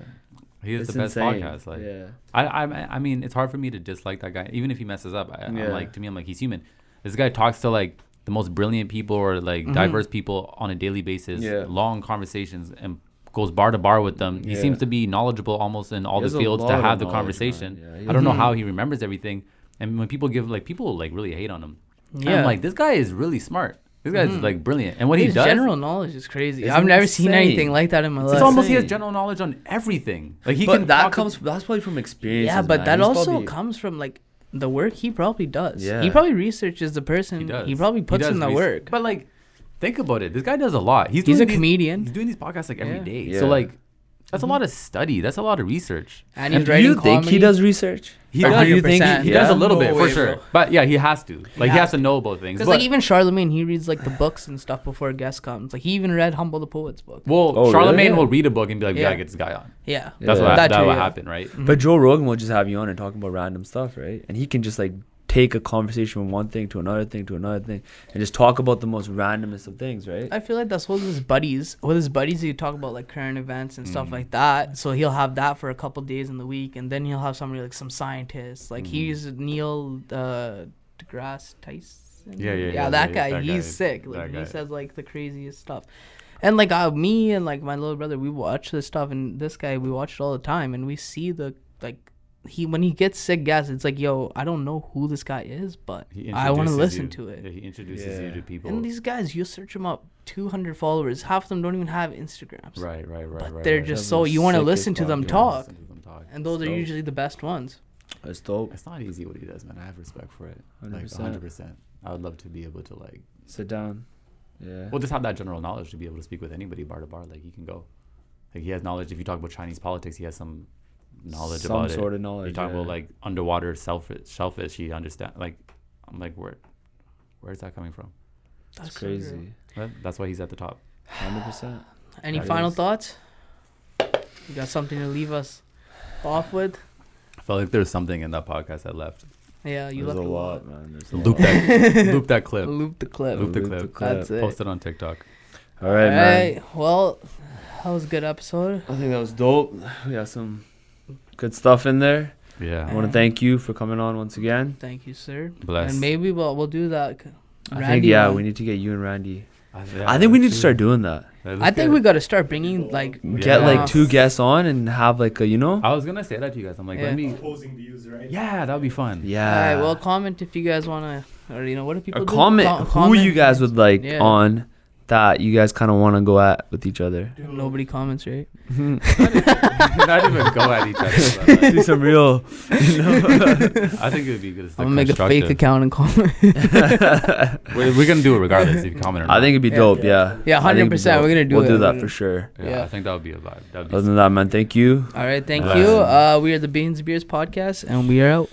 he is It's the best insane. podcast. Like yeah. I, I, I mean, it's hard for me to dislike that guy, even if he messes up. I, Yeah. I'm like, to me, I'm like, he's human. This guy talks to like the most brilliant people or like Mhm. diverse people on a daily basis, Yeah. long conversations, and goes bar to bar with them. He Yeah. seems to be knowledgeable almost in all He the fields to have the conversation. man. Yeah, I don't know how he remembers everything. And when people give like people like really hate on him, yeah. I'm like, this guy is really smart. This guy's Mhm. like brilliant, and what he does. general knowledge is crazy. I've never seen anything like that in my it's life. It's almost he has general knowledge on everything. Like he but can that talk- comes. That's probably from experience. yeah, but that He's also probably- comes from like the work he probably does. Yeah. He probably researches the person. He He, probably puts does in the research. work. But like, think about it. This guy does a lot. He's, He's a these- comedian. He's doing these podcasts like every Yeah. day. Yeah. So like, that's a lot of study. That's a lot of research. And And he's do writing you think he does research? He Or does. do you think 100%. He yeah? does a little No bit for way, sure. bro. But yeah, he has to. Like he has has to know about things. Because like even Charlemagne, he reads like the books and stuff before a guest comes. Like he even read Humble the Poet's book. well, Oh, Charlemagne really? will read a book and be like, "We Yeah. gotta get this guy on." Yeah, That's Yeah. what That that, too, what yeah. happened, right? Mm-hmm. But Joe Rogan will just have you on and talk about random stuff, right? And he can just like take a conversation from one thing to another thing to another thing and just talk about the most randomest of things, right? I feel like that's what his buddies. With his buddies, he talk about like current events and stuff Mm. like that. So he'll have that for a couple days in the week, and then he'll have somebody like some scientists. Like Mm. he's Neil uh, deGrasse Tyson. Yeah, yeah, yeah. yeah, that yeah, guy, that he's guy, sick. that Like guy. he says like the craziest stuff. And like uh, me and like my little brother, we watch this stuff, and this guy we watch it all the time, and we see the like he when he gets sick gas, it's like yo, I don't know who this guy is, but I want to listen you- to it. Yeah, he introduces Yeah. you to people. And these guys, you search them up, 200 followers. Half of them don't even have Instagrams. right, right, right, But right. they're right. just Those so you want to listen to them talk, Listen to them talk. and those are usually the best ones. That's dope. It's not easy what he does, man. I have respect for it. Like 100%. 100. percent I would love to be able to like, Sit down. Yeah. well, just have that general knowledge to be able to speak with anybody bar to bar. Like he can go, like he has knowledge. If you talk about Chinese politics, he has some knowledge Some about sort it. of knowledge. You talk yeah. about like underwater shellfish, shellfish. You understand. Like, I'm like, where, where's that coming from? That's it's so crazy. Well, that's why he's at the top. Hundred percent. Any That final is- thoughts? You got something to leave us off with? I felt like there was something in that podcast I left. Yeah, you There's left a a lot, lot. man. There's a Loop lot. that, loop that clip. Loop the clip. Loop the Loop clip. the clip. That's it. Post it on TikTok. All right, man. Well, that was a good episode. I think that was dope. We got some good stuff in there. Yeah. I want to thank you for coming on once again. Thank you, sir. Bless. And maybe we'll we'll do that. I think yeah, one. we need to get you and Randy. I, I think we need to start doing that. I think we got to start bringing like Get like two guests on and have like a you know. I was gonna say that to you guys. I'm like, Yeah. let me. Opposing views, right? Yeah, that'd be fun. Yeah. All right. Well, comment if you guys wanna, or you know, what do people or do? comment Co- who you guys would like Yeah. on that you guys kind of want to go at with each other. Nobody comments, right? Not even go at each other. but, like, Do some real. You know? I think it would be good. I'm gonna make a fake account and comment. We're, we're gonna do it regardless if you comment or not. I think it'd be Yeah. dope. Yeah. Yeah, I think 100%, We're gonna do we'll it. do We're that for sure. Yeah, Yeah. I think that would be a vibe. That'd be Other than that, man, thank you. All right. Thank Bless. you. Uh, we are the Bains Beers podcast, and we are out.